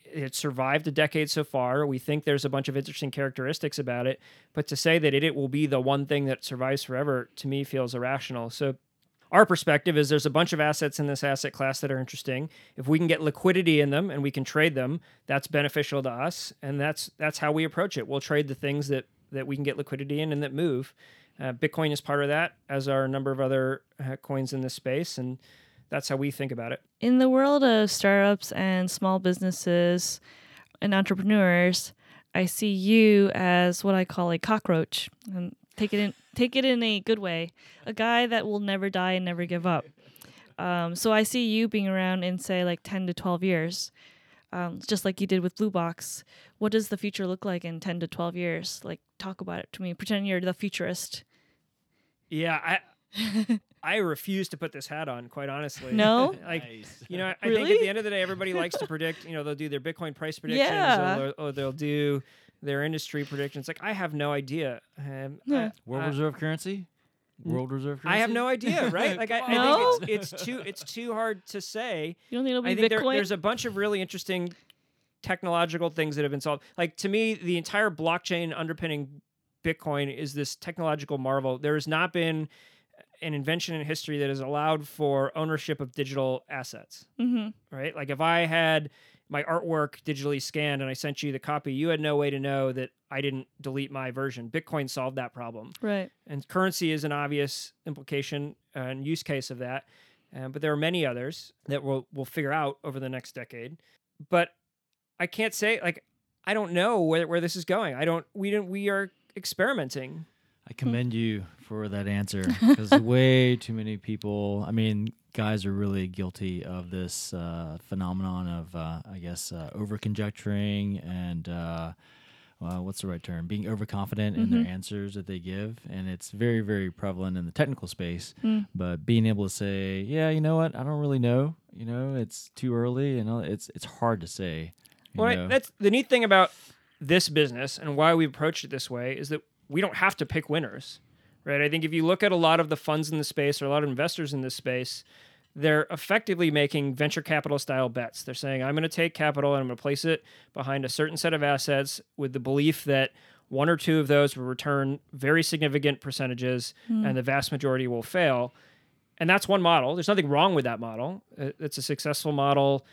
it survived a decade so far. We think there's a bunch of interesting characteristics about it, but to say that it, it will be the one thing that survives forever to me feels irrational. So our perspective is there's a bunch of assets in this asset class that are interesting. If we can get liquidity in them and we can trade them, that's beneficial to us, and that's that's how we approach it. We'll trade the things that that we can get liquidity in and that move. Uh, Bitcoin is part of that, as are a number of other uh, coins in this space, and that's how we think about it. In the world of startups and small businesses and entrepreneurs, I see you as what I call a cockroach. And take it in take it in a good way. A guy that will never die and never give up. Um, so I see you being around in say like ten to twelve years. Um, just like you did with Blue Box. What does the future look like in ten to twelve years? Like talk about it to me. Pretend you're the futurist. Yeah, I I refuse to put this hat on, quite honestly. No? like Nice. you know, I think at the end of the day, everybody likes to predict. You know, they'll do their Bitcoin price predictions, Yeah. or, they'll- or they'll do their industry predictions. Like I have no idea. Um, Yeah. World I, Reserve currency? World Reserve currency? I have no idea, right? Like I, I No? think it's, it's too it's too hard to say. You don't need to I be think there, Bitcoin. there's a bunch of really interesting technological things that have been solved. Like to me, the entire blockchain underpinning Bitcoin is this technological marvel. There has not been an invention in history that has allowed for ownership of digital assets. mm-hmm. Right? Like if I had my artwork digitally scanned and I sent you the copy, you had no way to know that I didn't delete my version. Bitcoin solved that problem Right. and currency is an obvious implication uh, and use case of that. Um, but there are many others that we'll we'll figure out over the next decade. But I can't say like I don't know where where this is going. I don't. We don't. We are experimenting. I commend you for that answer because way too many people, I mean, guys are really guilty of this uh, phenomenon of, uh, I guess, uh, over conjecturing and uh, well, what's the right term? Being overconfident in their answers that they give. And it's very, very prevalent in the technical space. But being able to say, yeah, you know what? I don't really know. You know, it's too early and all, it's, it's hard to say. Well, I- that's the neat thing about this business and why we approached it this way is that we don't have to pick winners, right? I think if you look at a lot of the funds in the space or a lot of investors in this space, they're effectively making venture capital style bets. They're saying, I'm going to take capital and I'm going to place it behind a certain set of assets with the belief that one or two of those will return very significant percentages and the vast majority will fail. And that's one model. There's nothing wrong with that model. Uh, It's a successful model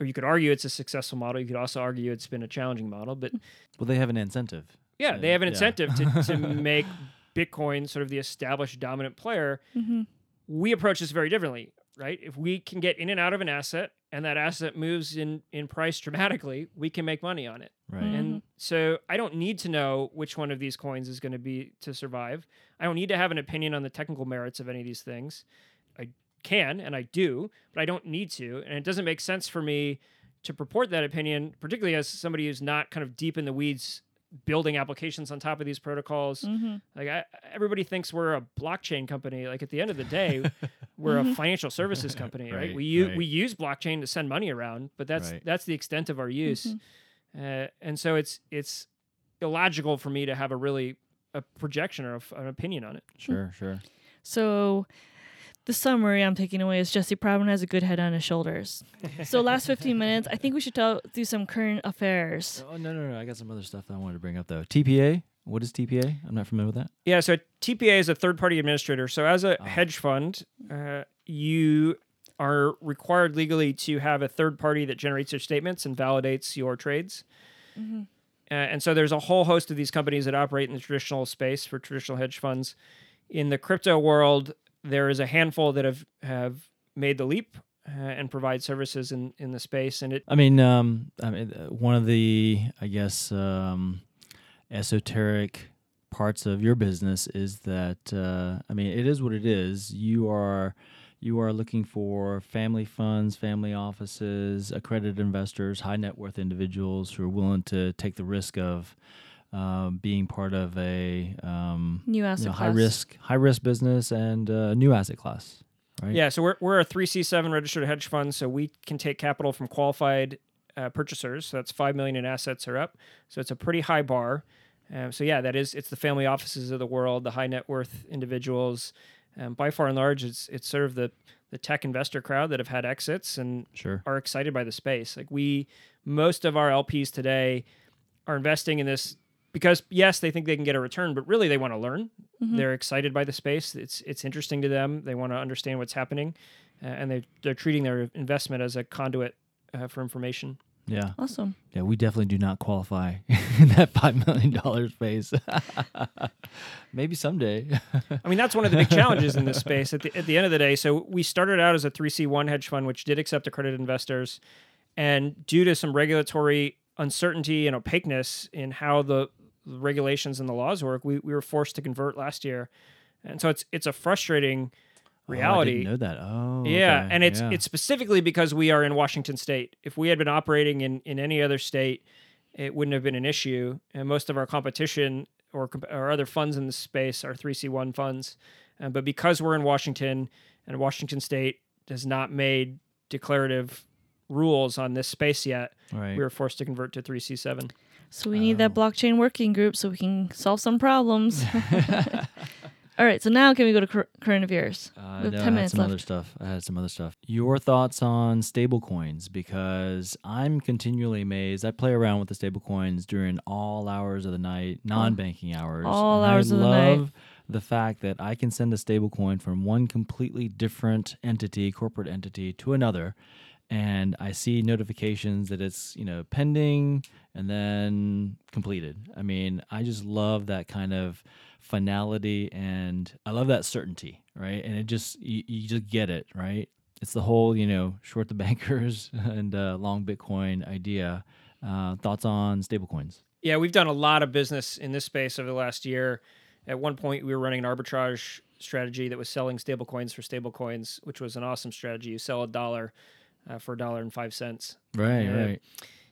or you could argue it's a successful model. You could also argue it's been a challenging model. But well, they have an incentive. Yeah, they have an yeah. incentive to, to make Bitcoin sort of the established dominant player. Mm-hmm. We approach this very differently, right? If we can get in and out of an asset and that asset moves in, in price dramatically, we can make money on it. Right. Mm-hmm. And so I don't need to know which one of these coins is going to be to survive. I don't need to have an opinion on the technical merits of any of these things. I can and I do, but I don't need to. And it doesn't make sense for me to purport that opinion, particularly as somebody who's not kind of deep in the weeds building applications on top of these protocols. Mm-hmm. Like I, everybody thinks we're a blockchain company. Like at the end of the day, we're a mm-hmm. financial services company, right? Right, We use right. we use blockchain to send money around, but that's Right. that's the extent of our use. Mm-hmm. Uh, and so it's it's illogical for me to have a really a projection or a f an opinion on it. Sure, sure. So the summary I'm taking away is Jesse Proudman has a good head on his shoulders. so last 15 minutes, I think we should tell, do some current affairs. Oh no, no, no! I got some other stuff that I wanted to bring up though. TPA. What is TPA? I'm not familiar with that. Yeah, so TPA is a third party administrator. So as a hedge fund, uh, you are required legally to have a third party that generates your statements and validates your trades. Uh, and so there's a whole host of these companies that operate in the traditional space for traditional hedge funds. In the crypto world, there is a handful that have have made the leap uh, and provide services in in the space. And it I mean, um, I mean, uh, one of the, I guess, um, esoteric parts of your business is that, uh, I mean, it is what it is. You are, you are looking for family funds, family offices, accredited investors, high net worth individuals who are willing to take the risk of um, being part of a um, New you asset know, class. high risk high risk business and uh, new asset class. Right. Yeah, so we're, we're a 3C7 registered hedge fund, so we can take capital from qualified uh, purchasers. So that's 5 million in assets are up. So it's a pretty high bar. Um, so yeah, that is it's the family offices of the world, the high net worth individuals. Um, by far and large, it's it's sort of the the tech investor crowd that have had exits and Sure. are excited by the space. Like we, most of our LPs today are investing in this because yes, they think they can get a return, but really they want to learn. They're excited by the space. It's it's interesting to them. They want to understand what's happening, uh, and they they're treating their investment as a conduit uh, for information. Yeah. Awesome. Yeah. We definitely do not qualify in that five million dollar space. Maybe someday. I mean, that's one of the big challenges in this space at the, at the end of the day. So we started out as a 3C1 hedge fund, which did accept accredited investors. And due to some regulatory uncertainty and opaqueness in how the the regulations and the laws work, we, we were forced to convert last year. And so it's it's a frustrating Oh, I reality. didn't know that. Oh. Yeah, okay. and it's Yeah. it's specifically because we are in Washington State. If we had been operating in in any other state, it wouldn't have been an issue. And most of our competition or or other funds in the space are 3C1 funds. Uh, but because we're in Washington and Washington State has not made declarative rules on this space yet, right. we were forced to convert to 3C7. So we need that Oh. blockchain working group so we can solve some problems. All right. So now can we go to cur- current affairs? Uh, We have no, 10 I had minutes some left. other stuff. I had some other stuff. Your thoughts on stablecoins? Because I'm continually amazed. I play around with the stablecoins during all hours of the night, non-banking hours. all hours I of the night. love the fact that I can send a stablecoin from one completely different entity, corporate entity, to another, and I see notifications that it's you know pending and then completed. I mean, I just love that kind of finality and I love that certainty, right? And it just you, you just get it, right? It's the whole you know short the bankers and uh, long Bitcoin idea. Uh, thoughts on stablecoins? Yeah, we've done a lot of business in this space over the last year. At one point, we were running an arbitrage strategy that was selling stablecoins for stablecoins, which was an awesome strategy. You sell a dollar uh, for a dollar and five cents. Right, Yeah. right.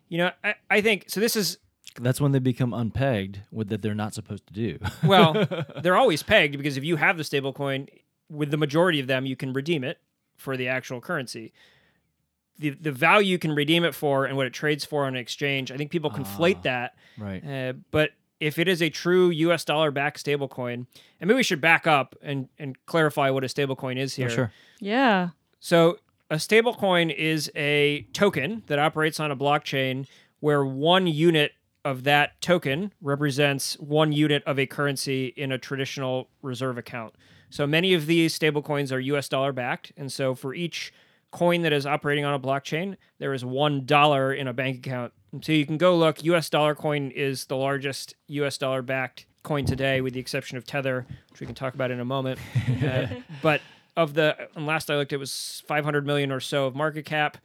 You know, I, I think so. This is That's when they become unpegged with that they're not supposed to do. well, they're always pegged because if you have the stablecoin, with the majority of them, you can redeem it for the actual currency. The the value you can redeem it for and what it trades for on an exchange, I think people conflate Ah. that. right. Uh, but if it is a true U.S. dollar backed stablecoin, and maybe we should back up and and clarify what a stablecoin is Oh, here. sure. Yeah. So a stablecoin is a token that operates on a blockchain where one unit of that token represents one unit of a currency in a traditional reserve account. So many of these stablecoins are US dollar backed. And so for each coin that is operating on a blockchain, there is one dollar in a bank account. And so you can go look, US dollar coin is the largest US dollar backed coin today, with the exception of Tether, which we can talk about in a moment. Uh, but of the and last I looked, it was 500 million or so of market cap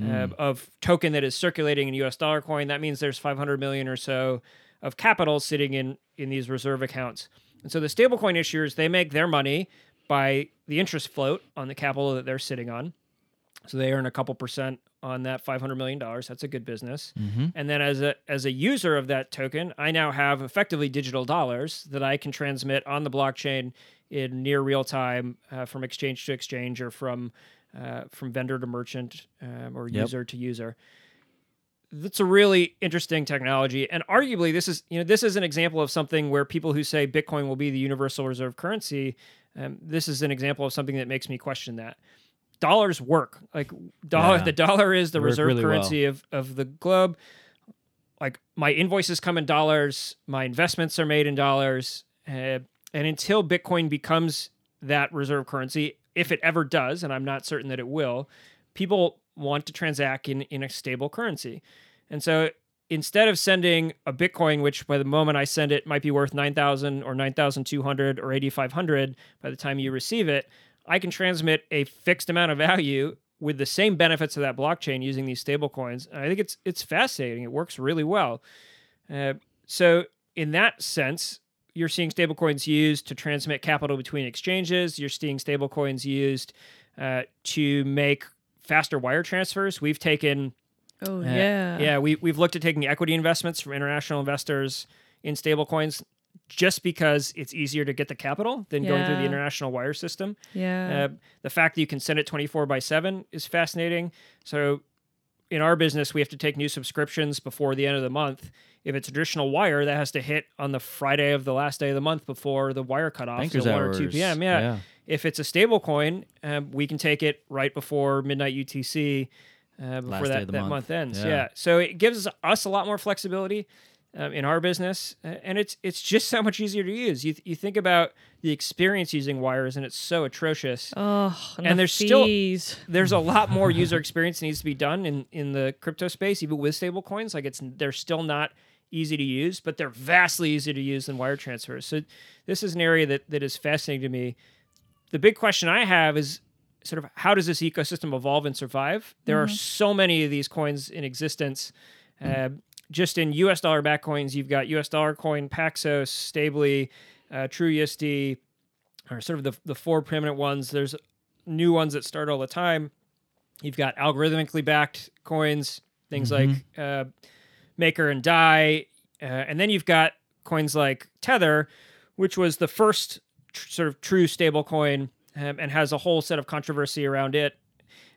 uh, of token that is circulating in U.S. dollar coin. That means there's 500 million or so of capital sitting in in these reserve accounts. And so the stablecoin issuers they make their money by the interest float on the capital that they're sitting on. So they earn a couple percent on that 500 million dollars. That's a good business. And then as a as a user of that token, I now have effectively digital dollars that I can transmit on the blockchain in near real time uh, from exchange to exchange or from uh, from vendor to merchant um, or Yep. user to user. That's a really interesting technology, and arguably, this is you know this is an example of something where people who say Bitcoin will be the universal reserve currency, um, this is an example of something that makes me question that dollars work. Like dollar, Yeah. the dollar is the Work reserve really well. currency of of the globe. Like my invoices come in dollars, my investments are made in dollars, uh, and until Bitcoin becomes that reserve currency, if it ever does, and I'm not certain that it will, people want to transact in in a stable currency, and so. Instead of sending a Bitcoin, which by the moment I send it might be worth nine thousand or nine thousand two hundred or eighty five hundred by the time you receive it, I can transmit a fixed amount of value with the same benefits of that blockchain using these stablecoins. And I think it's it's fascinating. It works really well. Uh, so in that sense, you're seeing stablecoins used to transmit capital between exchanges. You're seeing stablecoins used uh, to make faster wire transfers. We've taken Oh uh, yeah. yeah, we we've looked at taking equity investments from international investors in stablecoins just because it's easier to get the capital than going through the international wire system. Yeah. Uh, the fact that you can send it 24 by 7 is fascinating. So, in our business, we have to take new subscriptions before the end of the month. If it's a traditional wire, that has to hit on the Friday of the last day of the month before the wire cutoff, Bankers so 1 hours. or 2 p.m. Yeah. Yeah. If it's a stable coin, um, we can take it right before midnight UTC uh, before Last that, that month. month, ends. Yeah. Yeah. So it gives us a lot more flexibility um, in our business, and it's it's just so much easier to use. You, you think about the experience using wires, and it's so atrocious oh, and, and the there's still- there's a lot more user experience needs to be done in in the crypto space, even with stable coins. Like it's they're still not easy to use, but they're vastly easier to use than wire transfers. So this is an area that that is fascinating to me. The big question I have is sort of how does this ecosystem evolve and survive? There are so many of these coins in existence. Uh, just in U.S. dollar back coins, you've got U.S. dollar coin, Paxos, Stably, uh, TrueUSD, are sort of the the four preeminent ones. There's new ones that start all the time. You've got algorithmically backed coins, things like uh, Maker and Dai, uh, and then you've got coins like Tether, which was the first tr- sort of true stable coin um, and has a whole set of controversy around it.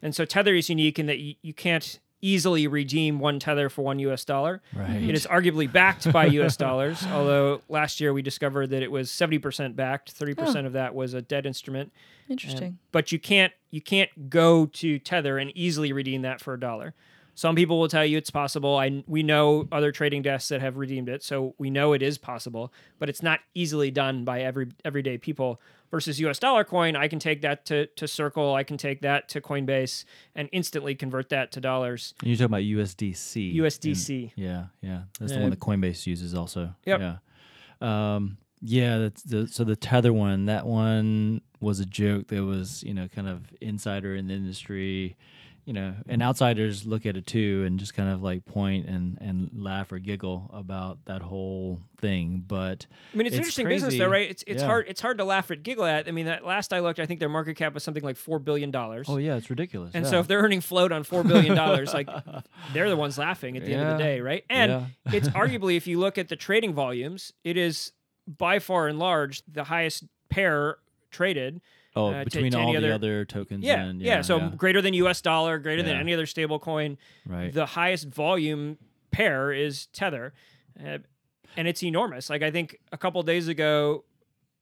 And so Tether is unique in that y- you can't easily redeem one Tether for one US dollar. Right. It is arguably backed by US dollars, although last year we discovered that it was 70% backed, 30% of that was a debt instrument. Um, Interesting. But you can't you can't go to Tether and easily redeem that for a dollar. Some people will tell you it's possible. I we know other trading desks that have redeemed it, so we know it is possible, but it's not easily done by every everyday people. Versus US dollar coin, I can take that to to Circle, I can take that to Coinbase and instantly convert that to dollars. And you're talking about USDC. USDC. And- yeah, yeah. That's the Uh, one that Coinbase uses also. Yep. Yeah. Um, yeah, that's the so the tether one, that one was a joke that was, you know, kind of insider in the industry, you know, and mm-hmm. outsiders look at it too and just kind of like point and and laugh or giggle about that whole thing. But I mean, it's, It's interesting business though, right? It's it's Yeah. hard it's hard to laugh at, giggle at. I mean, that last I looked, I think their market cap was something like four billion dollars. oh yeah, it's ridiculous. And yeah. so if they're earning float on four billion dollars, like they're the ones laughing at the end of the day, right? And Yeah. it's arguably, if you look at the trading volumes, it is by far and large the highest pair traded. Oh, uh, between to any all the other tokens Yeah, and yeah. So yeah, greater than U.S. dollar, greater than any other stable coin. right. The highest volume pair is Tether, uh, and it's enormous. Like I think a couple days ago,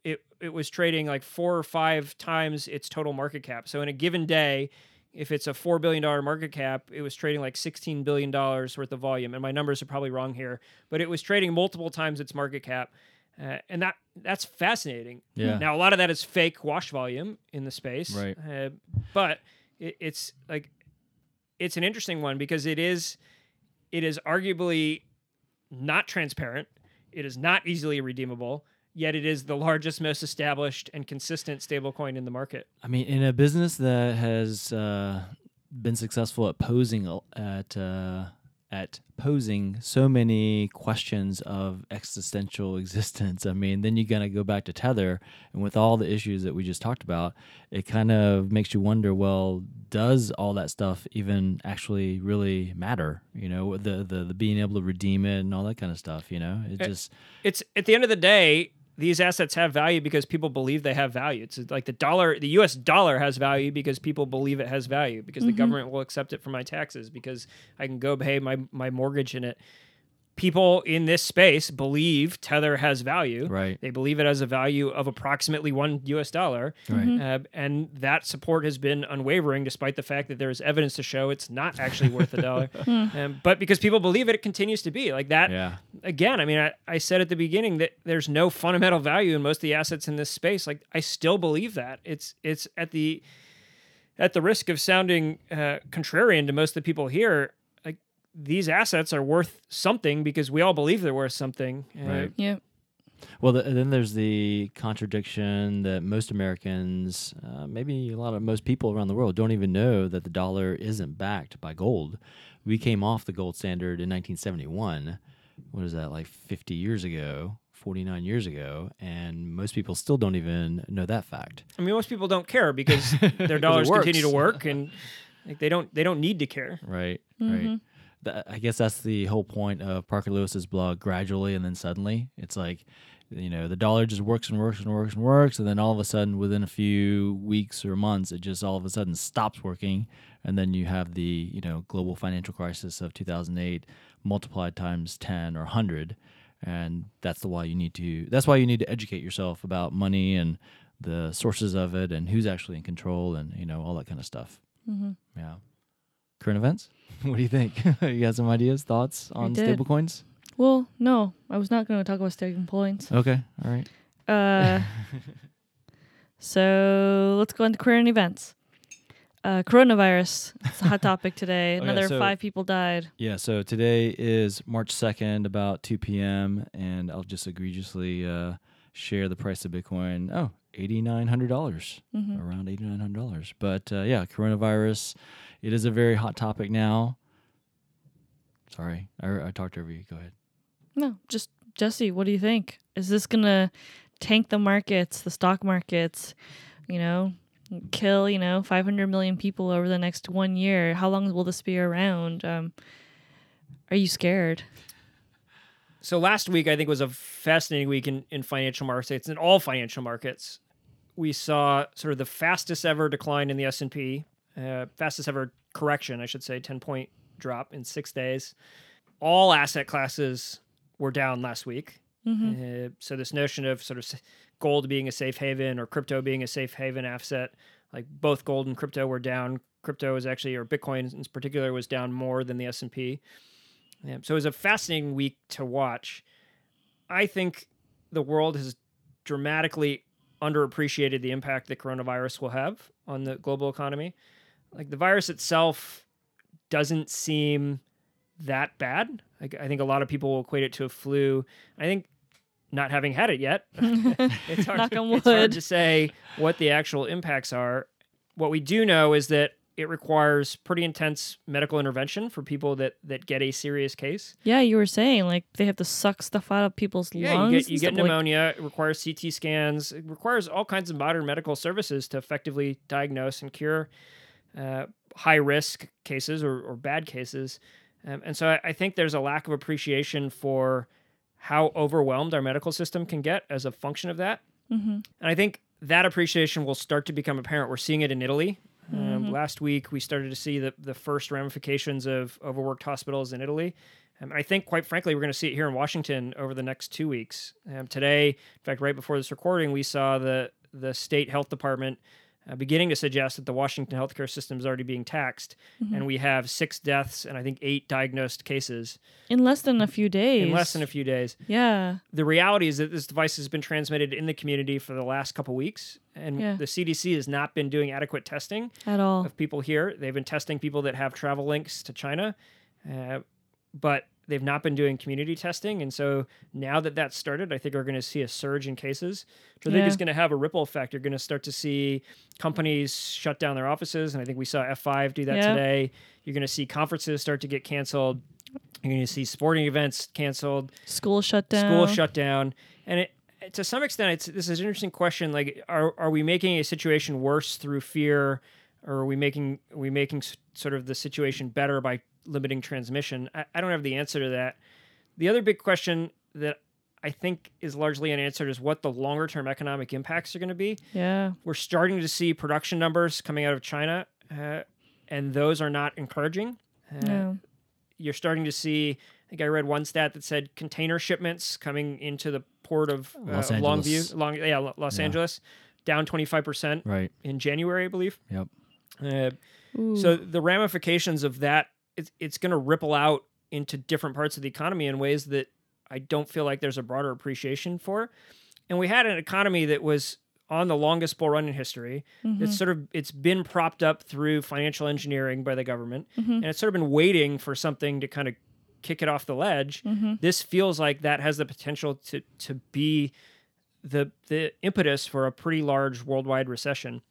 it it was trading like four or five times its total market cap. So in a given day, if it's a four billion dollar market cap, it was trading like sixteen billion dollars worth of volume. And my numbers are probably wrong here, but it was trading multiple times its market cap. Uh, and that that's fascinating. Yeah. Now a lot of that is fake wash volume in the space, Right. Uh, but it, it's like it's an interesting one because it is it is arguably not transparent. It is not easily redeemable. Yet it is the largest, most established, and consistent stablecoin in the market. I mean, in a business that has uh, been successful at posing at uh, at posing so many questions of existential existence. I mean, then you gotta go back to Tether, and with all the issues that we just talked about, it kind of makes you wonder. Well, does all that stuff even actually really matter? You know, the the, the being able to redeem it and all that kind of stuff. You know, it Eh, just It's at the end of the day, these assets have value because people believe they have value. It's like the dollar, the U.S. dollar has value because people believe it has value because the mm-hmm. government will accept it for my taxes because I can go pay my my mortgage in it. People in this space believe Tether has value. Right. They believe it has a value of approximately one U.S. dollar. right. Uh, and that support has been unwavering, despite the fact that there is evidence to show it's not actually worth a dollar. um, but because people believe it, it continues to be like that. Yeah. Again, I mean, I, I said at the beginning that there's no fundamental value in most of the assets in this space. Like, I still believe that it's it's at the at the risk of sounding uh, contrarian to most of the people here. Like, these assets are worth something because we all believe they're worth something. Uh, Right. Yeah. Well, the, then there's the contradiction that most Americans, uh, maybe a lot of most people around the world, don't even know that the dollar isn't backed by gold. We came off the gold standard in 1971. What is that, like 50 years ago, 49 years ago? And most people still don't even know that fact. I mean, most people don't care because their dollars continue to work, and like, they don't they don't need to care. Right, Mm-hmm. right. I guess that's the whole point of Parker Lewis's blog. Gradually and then suddenly, it's like you know the dollar just works and works and works and works, and then all of a sudden, within a few weeks or months, it just all of a sudden stops working, and then you have the you know global financial crisis of 2008 multiplied times 10 or 100 and that's the why you need to that's why you need to educate yourself about money and the sources of it and who's actually in control and you know all that kind of stuff Mm-hmm. yeah current events what do you think you got some ideas thoughts on did. stablecoins Well, no, I was not going to talk about staking points. okay all right Uh, so let's go into current events. Uh, coronavirus. It's a hot topic today. Oh, yeah, Another so- five people died. yeah so today is march 2nd about 2 p.m and i'll just egregiously uh, share the price of bitcoin oh $8900 hmm around eighty nine hundred dollars. But uh, yeah, coronavirus, it is a very hot topic now. Sorry, I, I talked over you. Go ahead. No, just Jesse. What do you think? Is this gonna tank the markets, the stock markets? You know, kill you know 500 million people over the next one year. How long will this be around? Um, are you scared? So last week, I think was a fascinating week in, in financial markets and all financial markets. We saw sort of the fastest ever decline in the S and P, uh, fastest ever correction, I should say, ten point drop in six days. All asset classes were down last week. Mm-hmm. Uh, so this notion of sort of gold being a safe haven or crypto being a safe haven asset, like both gold and crypto were down. Crypto was actually, or Bitcoin in particular, was down more than the S and P. Yeah, so it was a fascinating week to watch. I think the world has dramatically underappreciated the impact that coronavirus will have on the global economy. Like the virus itself doesn't seem that bad. Like I think a lot of people will equate it to a flu. I think not having had it yet, it's hard, on it's hard to say what the actual impacts are. What we do know is that it requires pretty intense medical intervention for people that that get a serious case. Yeah, you were saying like they have to suck stuff out of people's Yeah, lungs. you get you get stuff, like- pneumonia. It requires CT scans. It requires all kinds of modern medical services to effectively diagnose and cure uh, high risk cases or, or bad cases. Um, and so I, I think there's a lack of appreciation for how overwhelmed our medical system can get as a function of that. Mhm. And I think that appreciation will start to become apparent. We're seeing it in Italy. Um, last week, we started to see the, the first ramifications of overworked hospitals in Italy. Um, and I think, quite frankly, we're going to see it here in Washington over the next two weeks. Um, today, in fact, right before this recording, we saw the, the state health department uh, beginning to suggest that the Washington healthcare system is already being taxed. And we have six deaths and I think eight diagnosed cases in less than a few days. in less than a few days Yeah. the reality is that this device has been transmitted in the community for the last couple weeks, and Yeah. the CDC has not been doing adequate testing At all. of people here. They've been testing people that have travel links to China, uh, but they've not been doing community testing. And so now that that's started, I think we're going to see a surge in cases, which I think Yeah. is going to have a ripple effect. You're going to start to see companies shut down their offices, and I think we saw F5 do that Yeah. today. You're going to see conferences start to get canceled. You're going to see sporting events canceled School shut down. school shut down and it to some extent it's this is an interesting question like are are we making a situation worse through fear or are we making are we making sort of the situation better by limiting transmission I, I don't have the answer to that the other big question that i think is largely unanswered is what the longer term economic impacts are going to be Yeah. we're starting to see production numbers coming out of china uh, and those are not encouraging uh, No. you're starting to see. I think I read one stat that said container shipments coming into the port of uh, Los of Longview, Long, yeah, Lo- Los Yeah. Angeles, down 25 percent Right. in January, I believe. Yep. Uh, so the ramifications of that, it's, it's going to ripple out into different parts of the economy in ways that I don't feel like there's a broader appreciation for. And we had an economy that was on the longest bull run in history. Mm-hmm. It's sort of it's been propped up through financial engineering by the government, Mm-hmm. and it's sort of been waiting for something to kind of kick it off the ledge. Mm-hmm. This feels like that has the potential to to be the the impetus for a pretty large worldwide recession.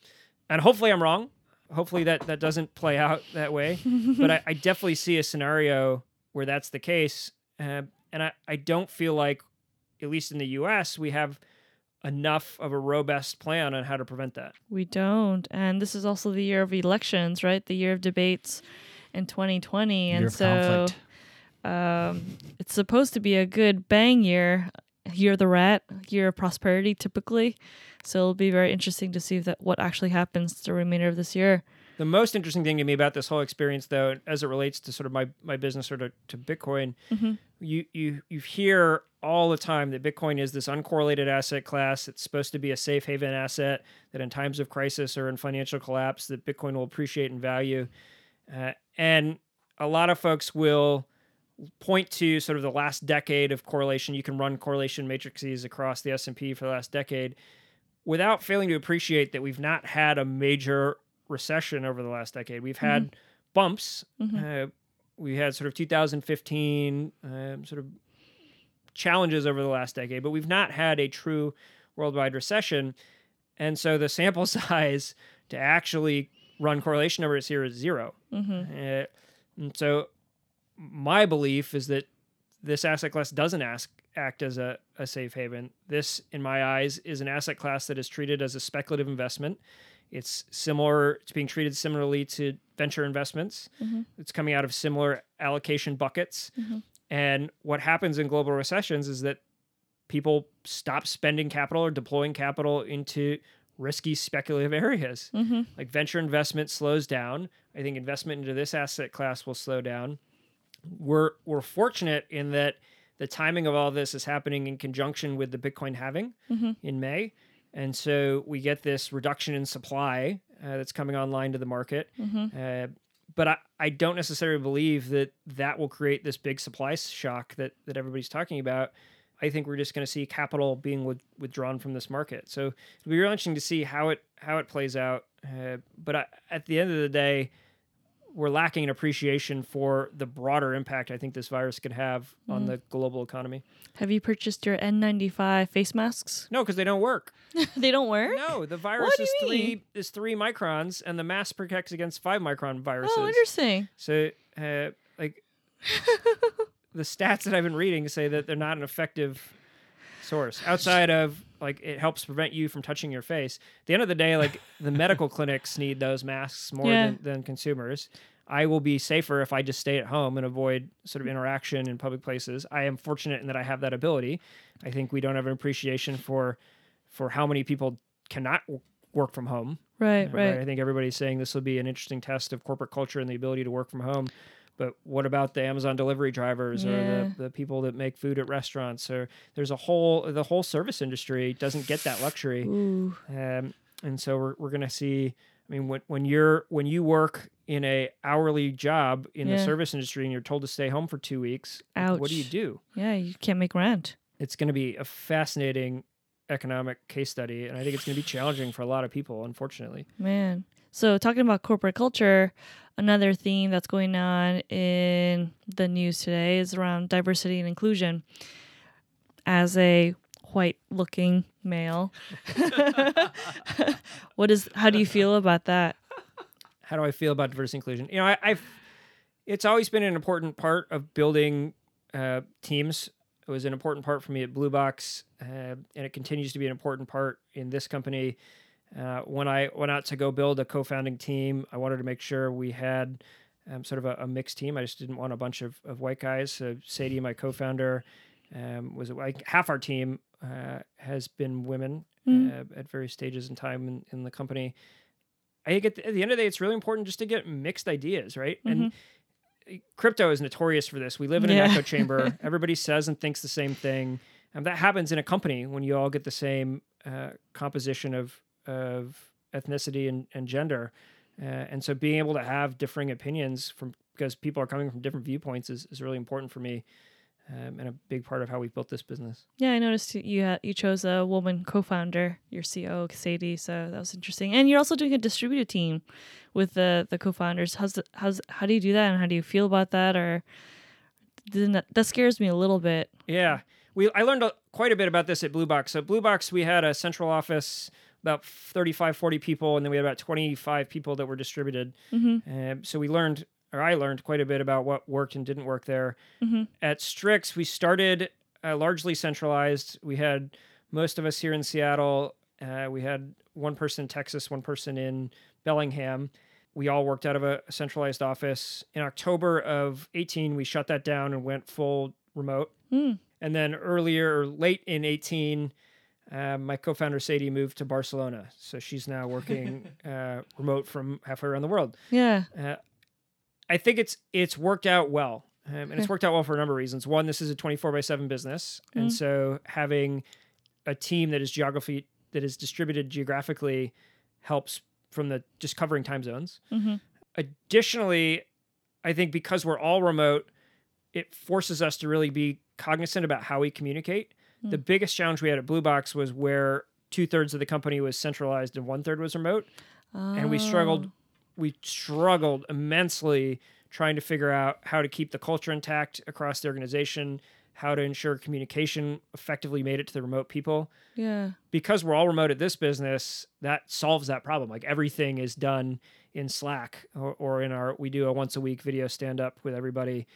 And hopefully I'm wrong. Hopefully that that doesn't play out that way. but I, I definitely see a scenario where that's the case. Uh, and I, I don't feel like, at least in the US, we have enough of a robust plan on how to prevent that. We don't. And this is also the year of elections, right? The year of debates. in 2020, Year and so conflict. um, it's supposed to be a good bang year, year of the rat, year of prosperity, typically. So it'll be very interesting to see that what actually happens the remainder of this year. The most interesting thing to me about this whole experience, though, as it relates to sort of my, my business or to, to Bitcoin, Mhm. you, you you hear all the time that Bitcoin is this uncorrelated asset class. It's supposed to be a safe haven asset that in times of crisis or in financial collapse, that Bitcoin will appreciate in value. Uh, and a lot of folks will point to sort of the last decade of correlation. You can run correlation matrices across the S&P for the last decade without failing to appreciate that we've not had a major recession over the last decade. We've had bumps. Uh, we had sort of 2015 um, sort of challenges over the last decade, but we've not had a true worldwide recession. And so the sample size to actually run correlation numbers here is 0 Uh, and so my belief is that this asset class doesn't ask, act as a, a safe haven. This, in my eyes, is an asset class that is treated as a speculative investment. It's similar, it's being treated similarly to venture investments. Mm-hmm. It's coming out of similar allocation buckets. Mm-hmm. And what happens in global recessions is that people stop spending capital or deploying capital into risky speculative areas. Mm-hmm. Like venture investment slows down. I think investment into this asset class will slow down. We're we're fortunate in that the timing of all this is happening in conjunction with the Bitcoin halving in May. And so we get this reduction in supply uh, that's coming online to the market. Uh, but I, I don't necessarily believe that that will create this big supply shock that, that everybody's talking about. I think we're just going to see capital being with, withdrawn from this market. So it'll be really interesting to see how it how it plays out. Uh, but I, at the end of the day, we're lacking an appreciation for the broader impact I think this virus could have on the global economy. Have you purchased your N95 face masks? No, because they don't work. they don't work. No, the virus is three mean? is three microns, and the mask protects against five micron viruses. Oh, interesting. So, uh, like, the stats that I've been reading say that they're not an effective source outside of like it helps prevent you from touching your face. At the end of the day, like the medical clinics need those masks more Yeah. than, than consumers. I will be safer if I just stay at home and avoid sort of interaction in public places. I am fortunate in that I have that ability. I think we don't have an appreciation for for how many people cannot w- work from home. Right, Uh, right. I think everybody's saying this will be an interesting test of corporate culture and the ability to work from home. But what about the Amazon delivery drivers Yeah. or the, the people that make food at restaurants? Or there's a whole the whole service industry doesn't get that luxury, um, and so we're we're gonna see. I mean, when when you're when you work in a hourly job in the service industry and you're told to stay home for two weeks, Ouch. what do you do? Yeah, you can't make rent. It's going to be a fascinating economic case study, and I think it's going to be challenging for a lot of people, unfortunately. Man. So, talking about corporate culture, another theme that's going on in the news today is around diversity and inclusion. As a white looking male, what is how do you feel about that? how do I feel about diversity and inclusion? You know, I, I've it's always been an important part of building uh, teams. It was an important part for me at Blue Box, uh, and it continues to be an important part in this company. Uh, when I went out to go build a co-founding team, I wanted to make sure we had um, sort of a, a mixed team. I just didn't want a bunch of, of white guys. So Sadie, my co-founder, um, was like half our team uh, has been women uh, at various stages in time in, in the company. I think at the, at the end of the day, it's really important just to get mixed ideas, right? And crypto is notorious for this. We live in an Yeah. echo chamber. Everybody says and thinks the same thing. And that happens in a company when you all get the same uh, composition of of ethnicity and, and gender. Uh, and so being able to have differing opinions from because people are coming from different viewpoints is, is really important for me um, and a big part of how we built this business. Yeah, I noticed you ha- you chose a woman co-founder, your CEO Sadie, so that was interesting. And you're also doing a distributed team with the the co-founders. How's the, how's how do you do that, and how do you feel about that? Or that, that scares me a little bit. Yeah, we I learned a, quite a bit about this at Blue Box. So Blue Box, we had a central office, about 35, 40 people, and then we had about 25 people that were distributed. Um, so we learned, or I learned quite a bit about what worked and didn't work there. At Strix, we started uh, largely centralized. We had most of us here in Seattle. Uh, we had one person in Texas, one person in Bellingham. we all worked out of a centralized office. In October of 18, we shut that down and went full remote. Mm. And then earlier or late in 18, uh, my co-founder Sadie moved to Barcelona, so she's now working uh, remote from halfway around the world. Yeah. Uh, I think it's it's worked out well, um, and it's worked out well for a number of reasons. One, this is a 24 by 7 business, and Mm. so having a team that is geography that is distributed geographically helps from the just covering time zones. hmm Additionally, I think because we're all remote, it forces us to really be cognizant about how we communicate. The biggest challenge we had at Blue Box was where two thirds of the company was centralized and one third was remote, and we struggled. We struggled immensely trying to figure out how to keep the culture intact across the organization, how to ensure communication effectively made it to the remote people Yeah. because we're all remote at this business, that solves that problem. Like everything is done in Slack or, or in our, we do a once a week video stand up with everybody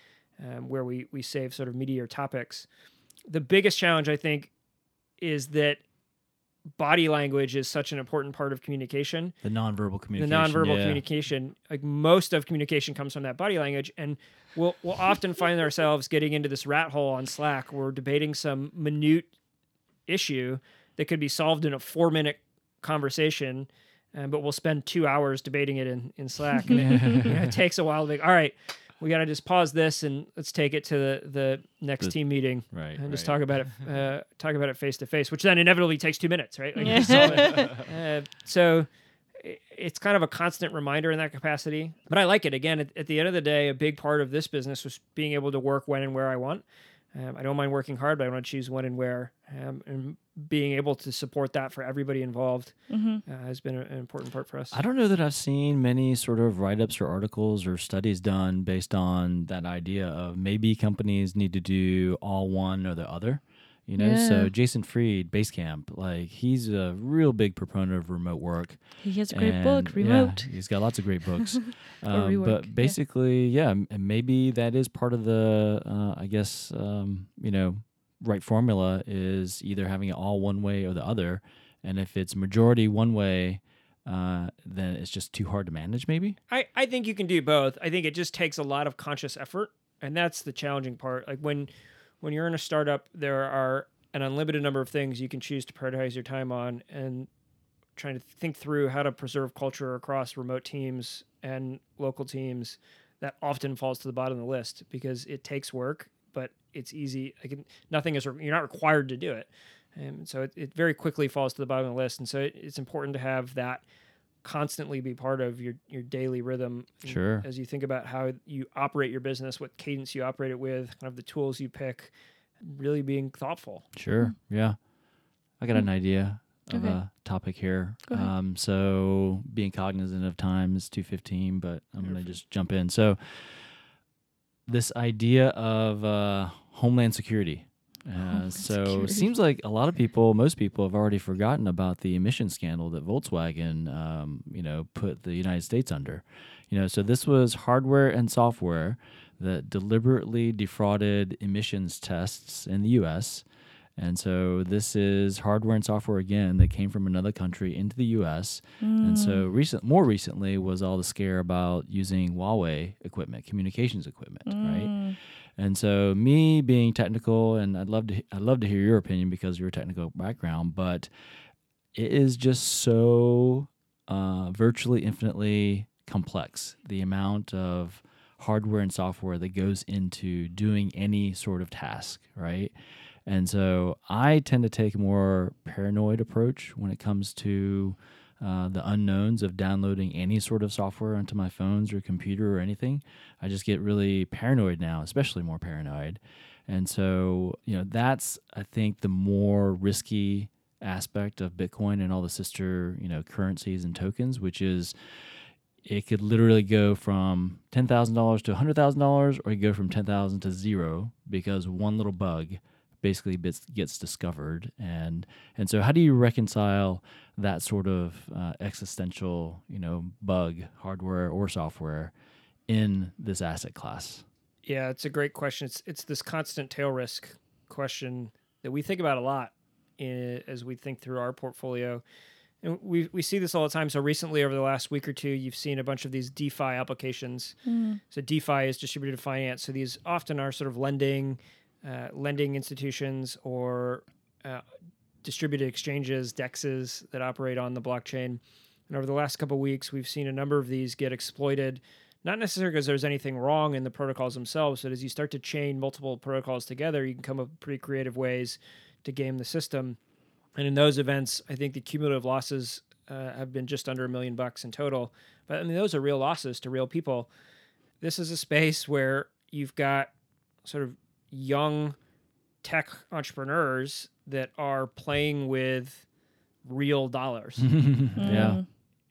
um, where we, we save sort of meatier topics. The biggest challenge, I think, is that body language is such an important part of communication The nonverbal communication. the nonverbal yeah. communication like most of communication comes from that body language and we'll we'll often find ourselves getting into this rat hole on slack we're debating some minute issue that could be solved in a four minute conversation um, but we'll spend two hours debating it in, in slack and it, you know, it takes a while to be all right we got to just pause this and let's take it to the, the next The- team meeting Right. and just right. talk about it uh, talk about it face to face which then inevitably takes two minutes right like, Yeah. so, uh, so i- it's kind of a constant reminder in that capacity but i like it again at, at the end of the day a big part of this business was being able to work when and where i want um, i don't mind working hard but i want to choose when and where um, and being able to support that for everybody involved hmm uh, has been a- an important part for us I don't know that I've seen many sort of write ups or articles or studies done based on that idea of maybe companies need to do all one or the other. You know, Yeah. so Jason Fried, Basecamp, like he's a real big proponent of remote work. He has a great and, book, yeah, Remote. he's got lots of great books. Um, but basically, yeah, m- and maybe that is part of the, uh, I guess, um, you know, right formula is either having it all one way or the other. And if it's majority one way, uh, then it's just too hard to manage, maybe. I, I think you can do both. I think it just takes a lot of conscious effort, and that's the challenging part. Like when when you're in a startup, there are an unlimited number of things you can choose to prioritize your time on, and trying to think through how to preserve culture across remote teams and local teams that often falls to the bottom of the list because it takes work, but it's easy. Like it- nothing is re- you're not required to do it, and so it, it very quickly falls to the bottom of the list. And so it, it's important to have that constantly be part of your your daily rhythm Sure. as you think about how you operate your business what cadence you operate it with kind of the tools you pick really being thoughtful Sure. Yeah. I got an idea of Hmm. Okay. a topic here. Go ahead. Um, so being cognizant of time is 215, but I'm going to just jump in. So this idea of uh, homeland security. Uh, Homeland so security. it seems like a lot of people, most people, have already forgotten about the emission scandal that Volkswagen, um, you know, put the United States under. You know, so this was hardware and software that deliberately defrauded emissions tests in the U.S. And so this is hardware and software again that came from another country into the U.S. And so recent, more recently, was all the scare about using Huawei equipment, communications equipment, right? Mm. And so, me being technical, and I'd love to, I'd love to hear your opinion because you're a technical background, but it is just so uh, virtually infinitely complex. The amount of hardware and software that goes into doing any sort of task, right? And so, I tend to take a more paranoid approach when it comes to uh, the unknowns of downloading any sort of software onto my phones or computer or anything. I just get really paranoid now, especially more paranoid. And so, you know, that's, I think, the more risky aspect of Bitcoin and all the sister, you know, currencies and tokens, which is it could literally go from $10,000 to $100,000 or it could go from 10,000 to zero because one little bug basically gets, gets discovered. And, and so how do you reconcile that sort of uh, existential, you know, bug, hardware or software in this asset class? yeah it's a great question it's it's this constant tail risk question that we think about a lot in, as we think through our portfolio and we we see this all the time. So recently, over the last week or two, you've seen a bunch of these DeFi applications. So DeFi is distributed finance. So these often are sort of lending, uh, lending institutions or uh, distributed exchanges, DEXs that operate on the blockchain. And over the last couple of weeks, we've seen a number of these get exploited. Not necessarily because there's anything wrong in the protocols themselves, but as you start to chain multiple protocols together, you can come up with pretty creative ways to game the system. And in those events, I think the cumulative losses uh, have been just under a million bucks in total. But I mean, those are real losses to real people. This is a space where you've got sort of young tech entrepreneurs that are playing with real dollars. yeah.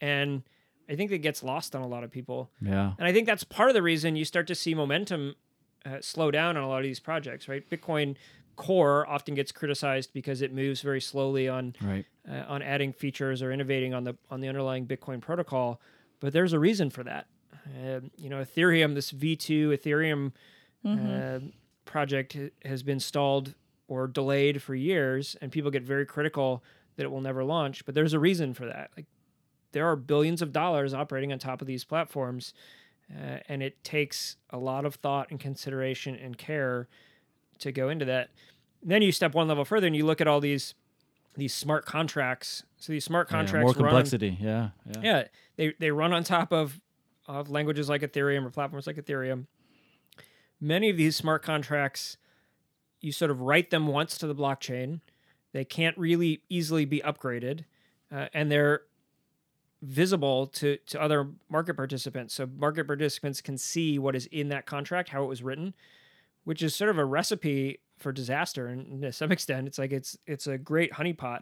and I think that gets lost on a lot of people. Yeah. And I think that's part of the reason you start to see momentum uh, slow down on a lot of these projects, right? Bitcoin Core often gets criticized because it moves very slowly on Right. uh, on adding features or innovating on the on the underlying Bitcoin protocol, but there's a reason for that. Uh, you know, Ethereum, this V2 Ethereum uh, project has been stalled or delayed for years, and people get very critical that it will never launch. But there's a reason for that. Like there are billions of dollars operating on top of these platforms, uh, and it takes a lot of thought and consideration and care to go into that. Then you step one level further and you look at all these these smart contracts. So these smart Yeah, contracts more run complexity. Yeah. Yeah. yeah, they they run on top of of languages like Ethereum or platforms like Ethereum. Many of these smart contracts, you sort of write them once to the blockchain. They can't really easily be upgraded, uh, and they're visible to to other market participants. So market participants can see what is in that contract, how it was written, which is sort of a recipe for disaster. And to some extent, it's like it's it's a great honeypot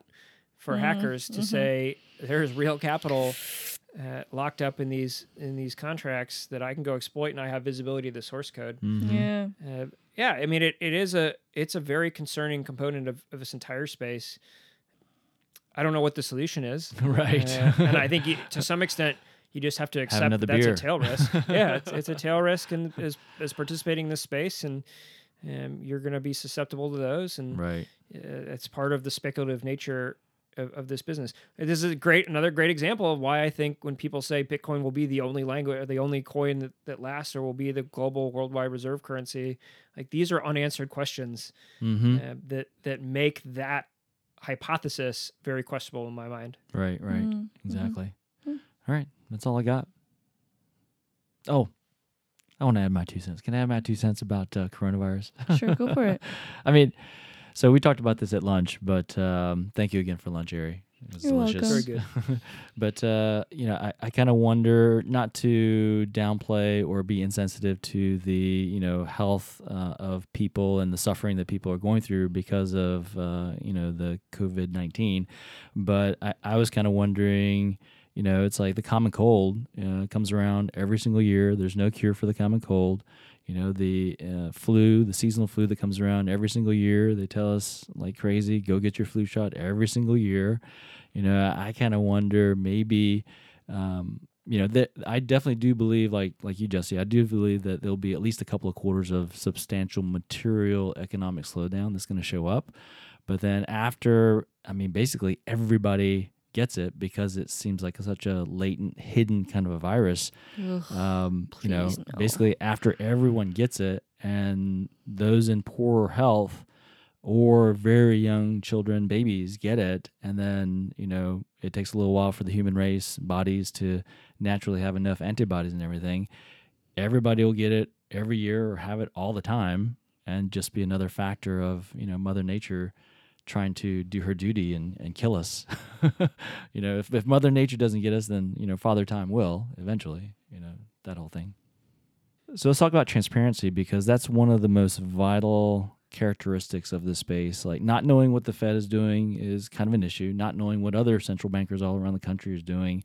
for hackers to say there's real capital uh, locked up in these in these contracts that I can go exploit, and I have visibility to the source code. Mhm. Yeah. Uh, yeah, I mean it, it is a it's a very concerning component of, of this entire space. I don't know what the solution is, Right. Uh, and I think you, to some extent you just have to accept another that that's beer. a tail risk. yeah, it's, it's a tail risk, and is is participating in this space, and um, you're going to be susceptible to those, and Right. uh, it's part of the speculative nature of, of this business. This is a great another great example of why I think when people say Bitcoin will be the only language or the only coin that, that lasts or will be the global worldwide reserve currency, like these are unanswered questions Mm-hmm. uh, that that make that hypothesis very questionable in my mind. Right. Right. Mhm. Exactly. All right. That's all I got. Oh, I want to add my two cents. Can I add my two cents about uh, coronavirus? Sure, go for it. I mean, so we talked about this at lunch, but um, thank you again for lunch, Arry. It was You're delicious. welcome. Very good. but uh, you know, I, I kind of wonder not to downplay or be insensitive to the you know health uh, of people and the suffering that people are going through because of uh, you know the COVID nineteen. But I, I was kind of wondering. You know, it's like the common cold uh, comes around every single year. There's no cure for the common cold. You know, the uh, flu, the seasonal flu that comes around every single year. They tell us like crazy, go get your flu shot every single year. You know, I kind of wonder maybe, um, you know, that I definitely do believe, like like you, Jesse, I do believe that there'll be at least a couple of quarters of substantial material economic slowdown that's going to show up. But then after, I mean, basically everybody gets it because it seems like such a latent, hidden kind of a virus. Ugh. Um, you know, no. basically after everyone gets it, and those in poorer health or very young children, babies get it, and then you know it takes a little while for the human race bodies to naturally have enough antibodies and everything. Everybody will get it every year or have it all the time, and just be another factor of you know Mother Nature trying to do her duty and, and kill us. you know, if, if Mother Nature doesn't get us, then, you know, Father Time will eventually, you know, that whole thing. So let's talk about transparency because that's one of the most vital characteristics of this space. Like not knowing what the Fed is doing is kind of an issue, not knowing what other central bankers all around the country is doing,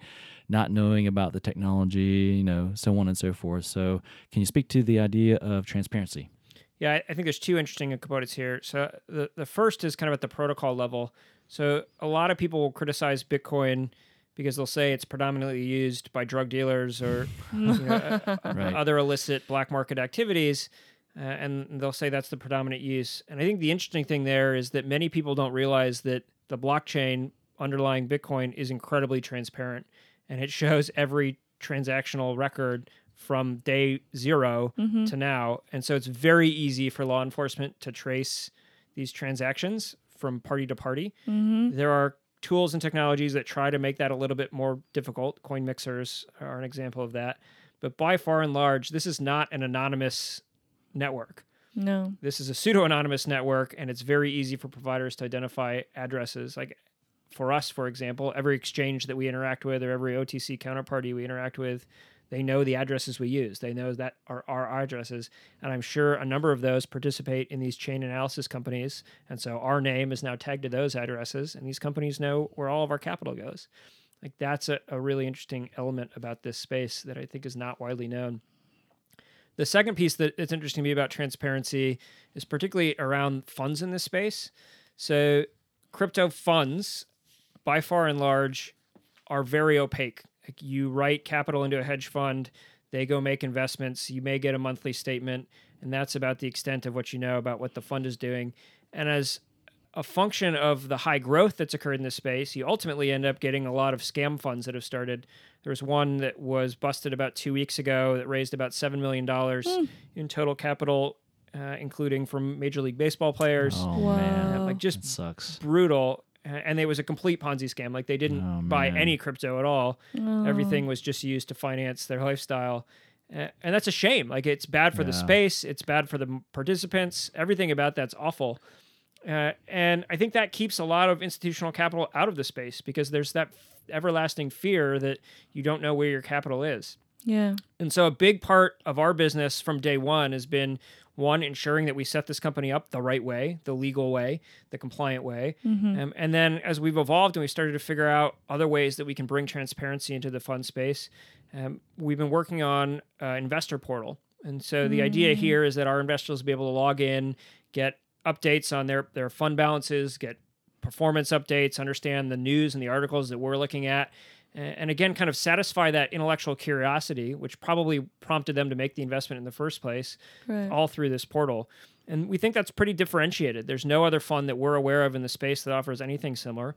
not knowing about the technology, you know, so on and so forth. So can you speak to the idea of transparency? Yeah, I- I think there's two interesting components here. So the the first is kind of at the protocol level. So a lot of people will criticize Bitcoin because they'll say it's predominantly used by drug dealers or you know, uh, Right. other illicit black market activities, uh, and they'll say that's the predominant use. And I think the interesting thing there is that many people don't realize that the blockchain underlying Bitcoin is incredibly transparent, and it shows every transactional record from day 0 mm-hmm. to now. And so it's very easy for law enforcement to trace these transactions from party to party. Mm-hmm. There are tools and technologies that try to make that a little bit more difficult. Coin mixers are an example of that. But by far and large, this is not an anonymous network. No. This is a pseudo anonymous network, and it's very easy for providers to identify addresses. Like for us, for example, every exchange that we interact with or every OTC counterparty we interact with, they know the addresses we use. They know that are our addresses. And I'm sure a number of those participate in these chain analysis companies. And so our name is now tagged to those addresses, and these companies know where all of our capital goes. Like that's a, a really interesting element about this space that I think is not widely known. The second piece that it's interesting to me about transparency is particularly around funds in this space. So, crypto funds, by far and large, are very opaque. Like you write capital into a hedge fund, they go make investments. You may get a monthly statement, and that's about the extent of what you know about what the fund is doing. And as a function of the high growth that's occurred in this space, you ultimately end up getting a lot of scam funds that have started. There was one that was busted about two weeks ago that raised about $7 million in total capital, uh, including from Major League Baseball players. Oh Wow. man, Like just that sucks. brutal. And it was a complete Ponzi scam. Like they didn't Oh, buy any crypto at all. Everything was just used to finance their lifestyle. Uh, and that's a shame. Like it's bad for the space, it's bad for the participants. Everything about that's awful. Uh, and I think that keeps a lot of institutional capital out of the space because there's that everlasting fear that you don't know where your capital is. Yeah. And so a big part of our business from day one has been one, ensuring that we set this company up the right way, the legal way, the compliant way. Um, and then as we've evolved and we started to figure out other ways that we can bring transparency into the fund space, um, we've been working on uh, investor portal. And so the idea here is that our investors will be able to log in, get updates on their, their fund balances, get performance updates, understand the news and the articles that we're looking at, and again, kind of satisfy that intellectual curiosity, which probably prompted them to make the investment in the first place, Right. all through this portal. And we think that's pretty differentiated. There's no other fund that we're aware of in the space that offers anything similar.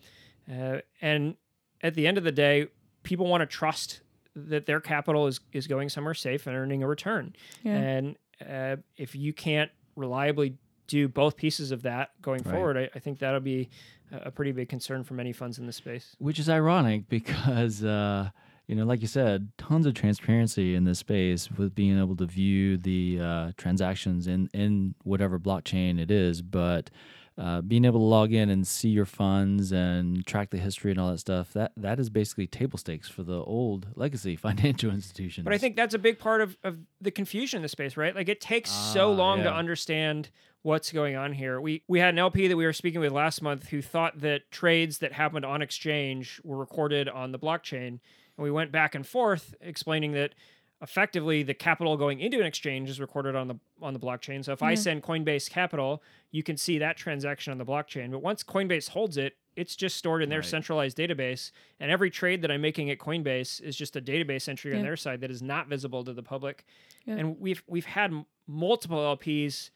Uh, and at the end of the day, people want to trust that their capital is, is going somewhere safe and earning a return. Yeah. And uh, if you can't reliably do both pieces of that going Right. forward, I, I think that'll be a pretty big concern for many funds in the space. Which is ironic because, uh, you know, like you said, tons of transparency in this space with being able to view the uh, transactions in, in whatever blockchain it is. But uh, being able to log in and see your funds and track the history and all that stuff, that, that is basically table stakes for the old legacy financial institutions. But I think that's a big part of, of the confusion in the space, right? Like it takes so Ah, long to understand what's going on here. We we had an LP that we were speaking with last month who thought that trades that happened on exchange were recorded on the blockchain. And we went back and forth explaining that effectively the capital going into an exchange is recorded on the on the blockchain. So if I mm-hmm. send Coinbase capital, you can see that transaction on the blockchain. But once Coinbase holds it, it's just stored in their Right. centralized database. And every trade that I'm making at Coinbase is just a database entry on their side that is not visible to the public. Yeah. And we've we've had m- multiple LPs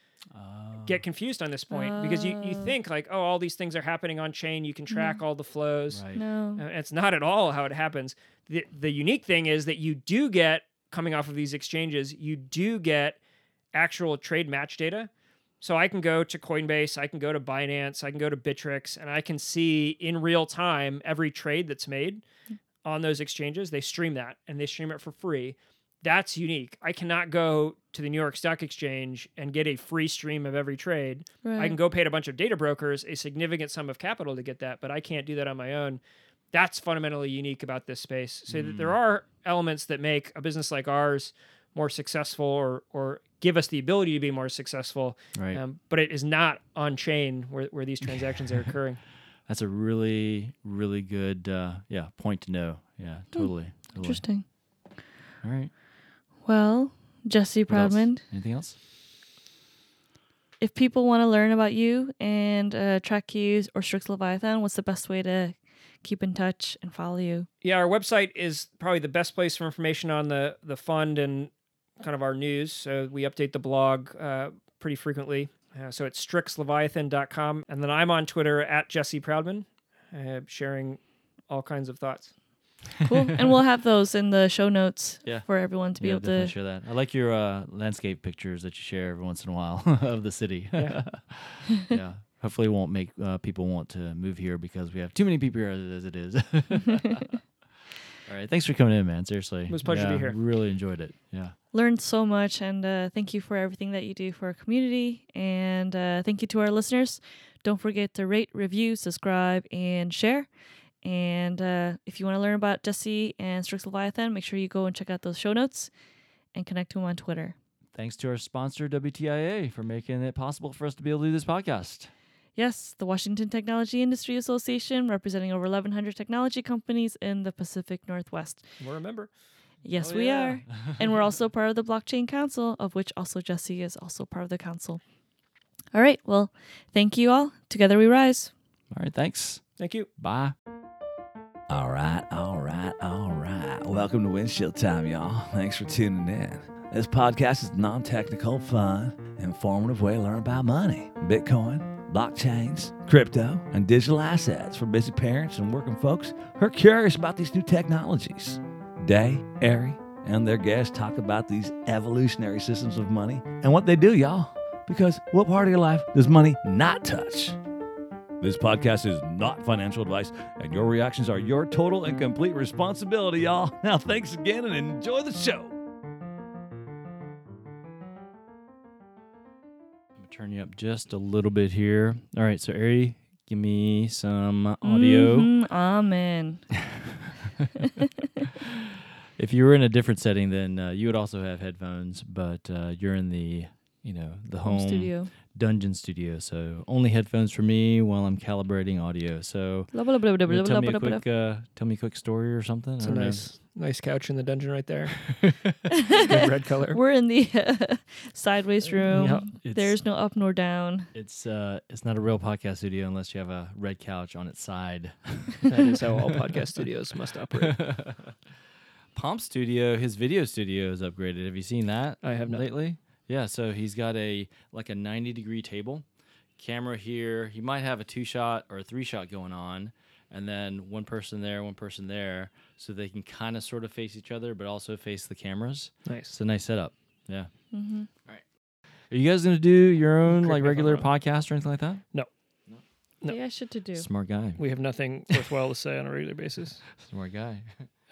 get confused on this point because you, you Oh. think like, oh, all these things are happening on chain. You can track all the flows. Right. No. Uh, It's not at all how it happens. The, the unique thing is that you do get, coming off of these exchanges, you do get actual trade match data. So I can go to Coinbase, I can go to Binance, I can go to Bittrex, and I can see in real time every trade that's made on those exchanges. They stream that and they stream it for free. That's unique. I cannot go to the New York Stock Exchange and get a free stream of every trade. I can go pay a bunch of data brokers a significant sum of capital to get that, but I can't do that on my own. That's fundamentally unique about this space. So that there are elements that make a business like ours more successful or or give us the ability to be more successful. Right. Um, but it is not on chain where, where these transactions are occurring. That's a really, really good, uh, yeah, point to know. Yeah, totally. totally. Interesting. All right. Well, Jesse What else? Proudman, Anything else? if people want to learn about you and uh, track you or Strix Leviathan, what's the best way to keep in touch and follow you? Yeah, our website is probably the best place for information on the the fund and kind of our news. So we update the blog uh, pretty frequently. Uh, so it's strixleviathan.com. And then I'm on Twitter at Jesse Proudman. uh, sharing all kinds of thoughts. Cool. and we'll have those in the show notes Yeah. for everyone to be yeah, able to. share that. I like your uh, landscape pictures that you share every once in a while of the city. Yeah. yeah. Hopefully, it won't make uh, people want to move here because we have too many people here as it is. All right. Thanks for coming in, man. Seriously. It was a pleasure to be here. Really enjoyed it. Yeah. learned so much and uh, thank you for everything that you do for our community and uh, thank you to our listeners don't forget to rate review subscribe and share and uh, if you want to learn about jesse and strix leviathan make sure you go and check out those show notes and connect to him on twitter Thanks to our sponsor, WTIA, for making it possible for us to be able to do this podcast. yes the washington technology industry association representing over 1100 technology companies in the pacific northwest We'll remember. yes Oh, we yeah. are and we're also part of the blockchain council of which also jesse is also part of the council all right well thank you all together we rise All right. Thanks. Thank you. Bye. All right, all right, all right. Welcome to Windshield Time, y'all. Thanks for tuning in. This podcast is non technical, fun, informative way to learn about money, Bitcoin, blockchains, crypto, and digital assets for busy parents and working folks who are curious about these new technologies. Dae, Arry, and their guests talk about these evolutionary systems of money and what they do, y'all. Because what part of your life does money not touch? This podcast is not financial advice, and your reactions are your total and complete responsibility, y'all. Now, thanks again and enjoy the show. I'm gonna turn you up just a little bit here. All right, so Arry, give me some audio. Mhm, amen if you were in a different setting, then uh, you would also have headphones, but uh, you're in the you know the home, home studio dungeon studio, so only headphones for me while I'm calibrating audio. So Blah, blah, blah, blah, you wanna blah, tell blah, me a blah, blah. quick uh, tell me a quick story or something. It's I a don't know. nice, nice couch in the dungeon right there. Good red color. we're in the sideways room Yep. There's no up nor down it's uh it's not a real podcast studio unless you have a red couch on its side. That is how all podcast studios must operate. Pomp Studio, his video studio is upgraded. Have you seen that? I have not. lately. Yeah, so he's got a like a 90 degree table, camera here. He might have a two shot or a three shot going on, and then one person there, one person there, so they can kind of sort of face each other, but also face the cameras. Nice. It's a nice setup. Yeah. Mm-hmm. All right. Are you guys gonna do your own Correct like me if I'm regular podcast or anything like that? No. No. yeah shit to do Smart guy. We have nothing worthwhile to say on a regular basis. Smart guy.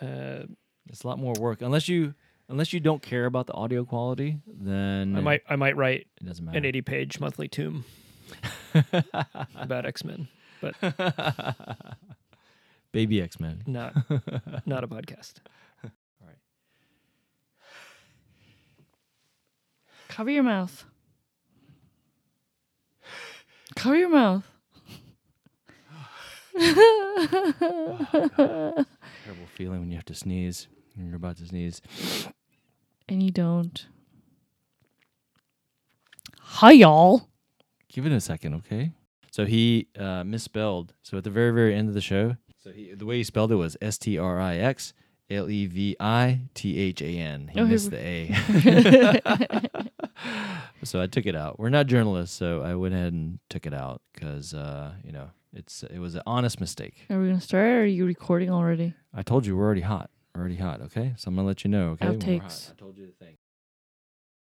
Uh, It's a lot more work unless you unless you don't care about the audio quality. Then I might I might write It doesn't matter. an 80 page monthly tomb about X Men, but Baby X Men. not not a podcast. cover your mouth cover your mouth Terrible feeling when you have to sneeze. When you're about to sneeze. And you don't hi y'all Give it a second, okay? So he uh, misspelled. So at the very, very end of the show, so he the way he spelled it was S T R I X L E V I T H A N. He Oh, missed the A. so I took it out. We're not journalists, so I went ahead and took it out because uh, you know it's it was an honest mistake. are we gonna start or are you recording already I told you we're already hot. Already hot. Okay, so I'm gonna let you know. Okay. Outtakes. I told you the thing.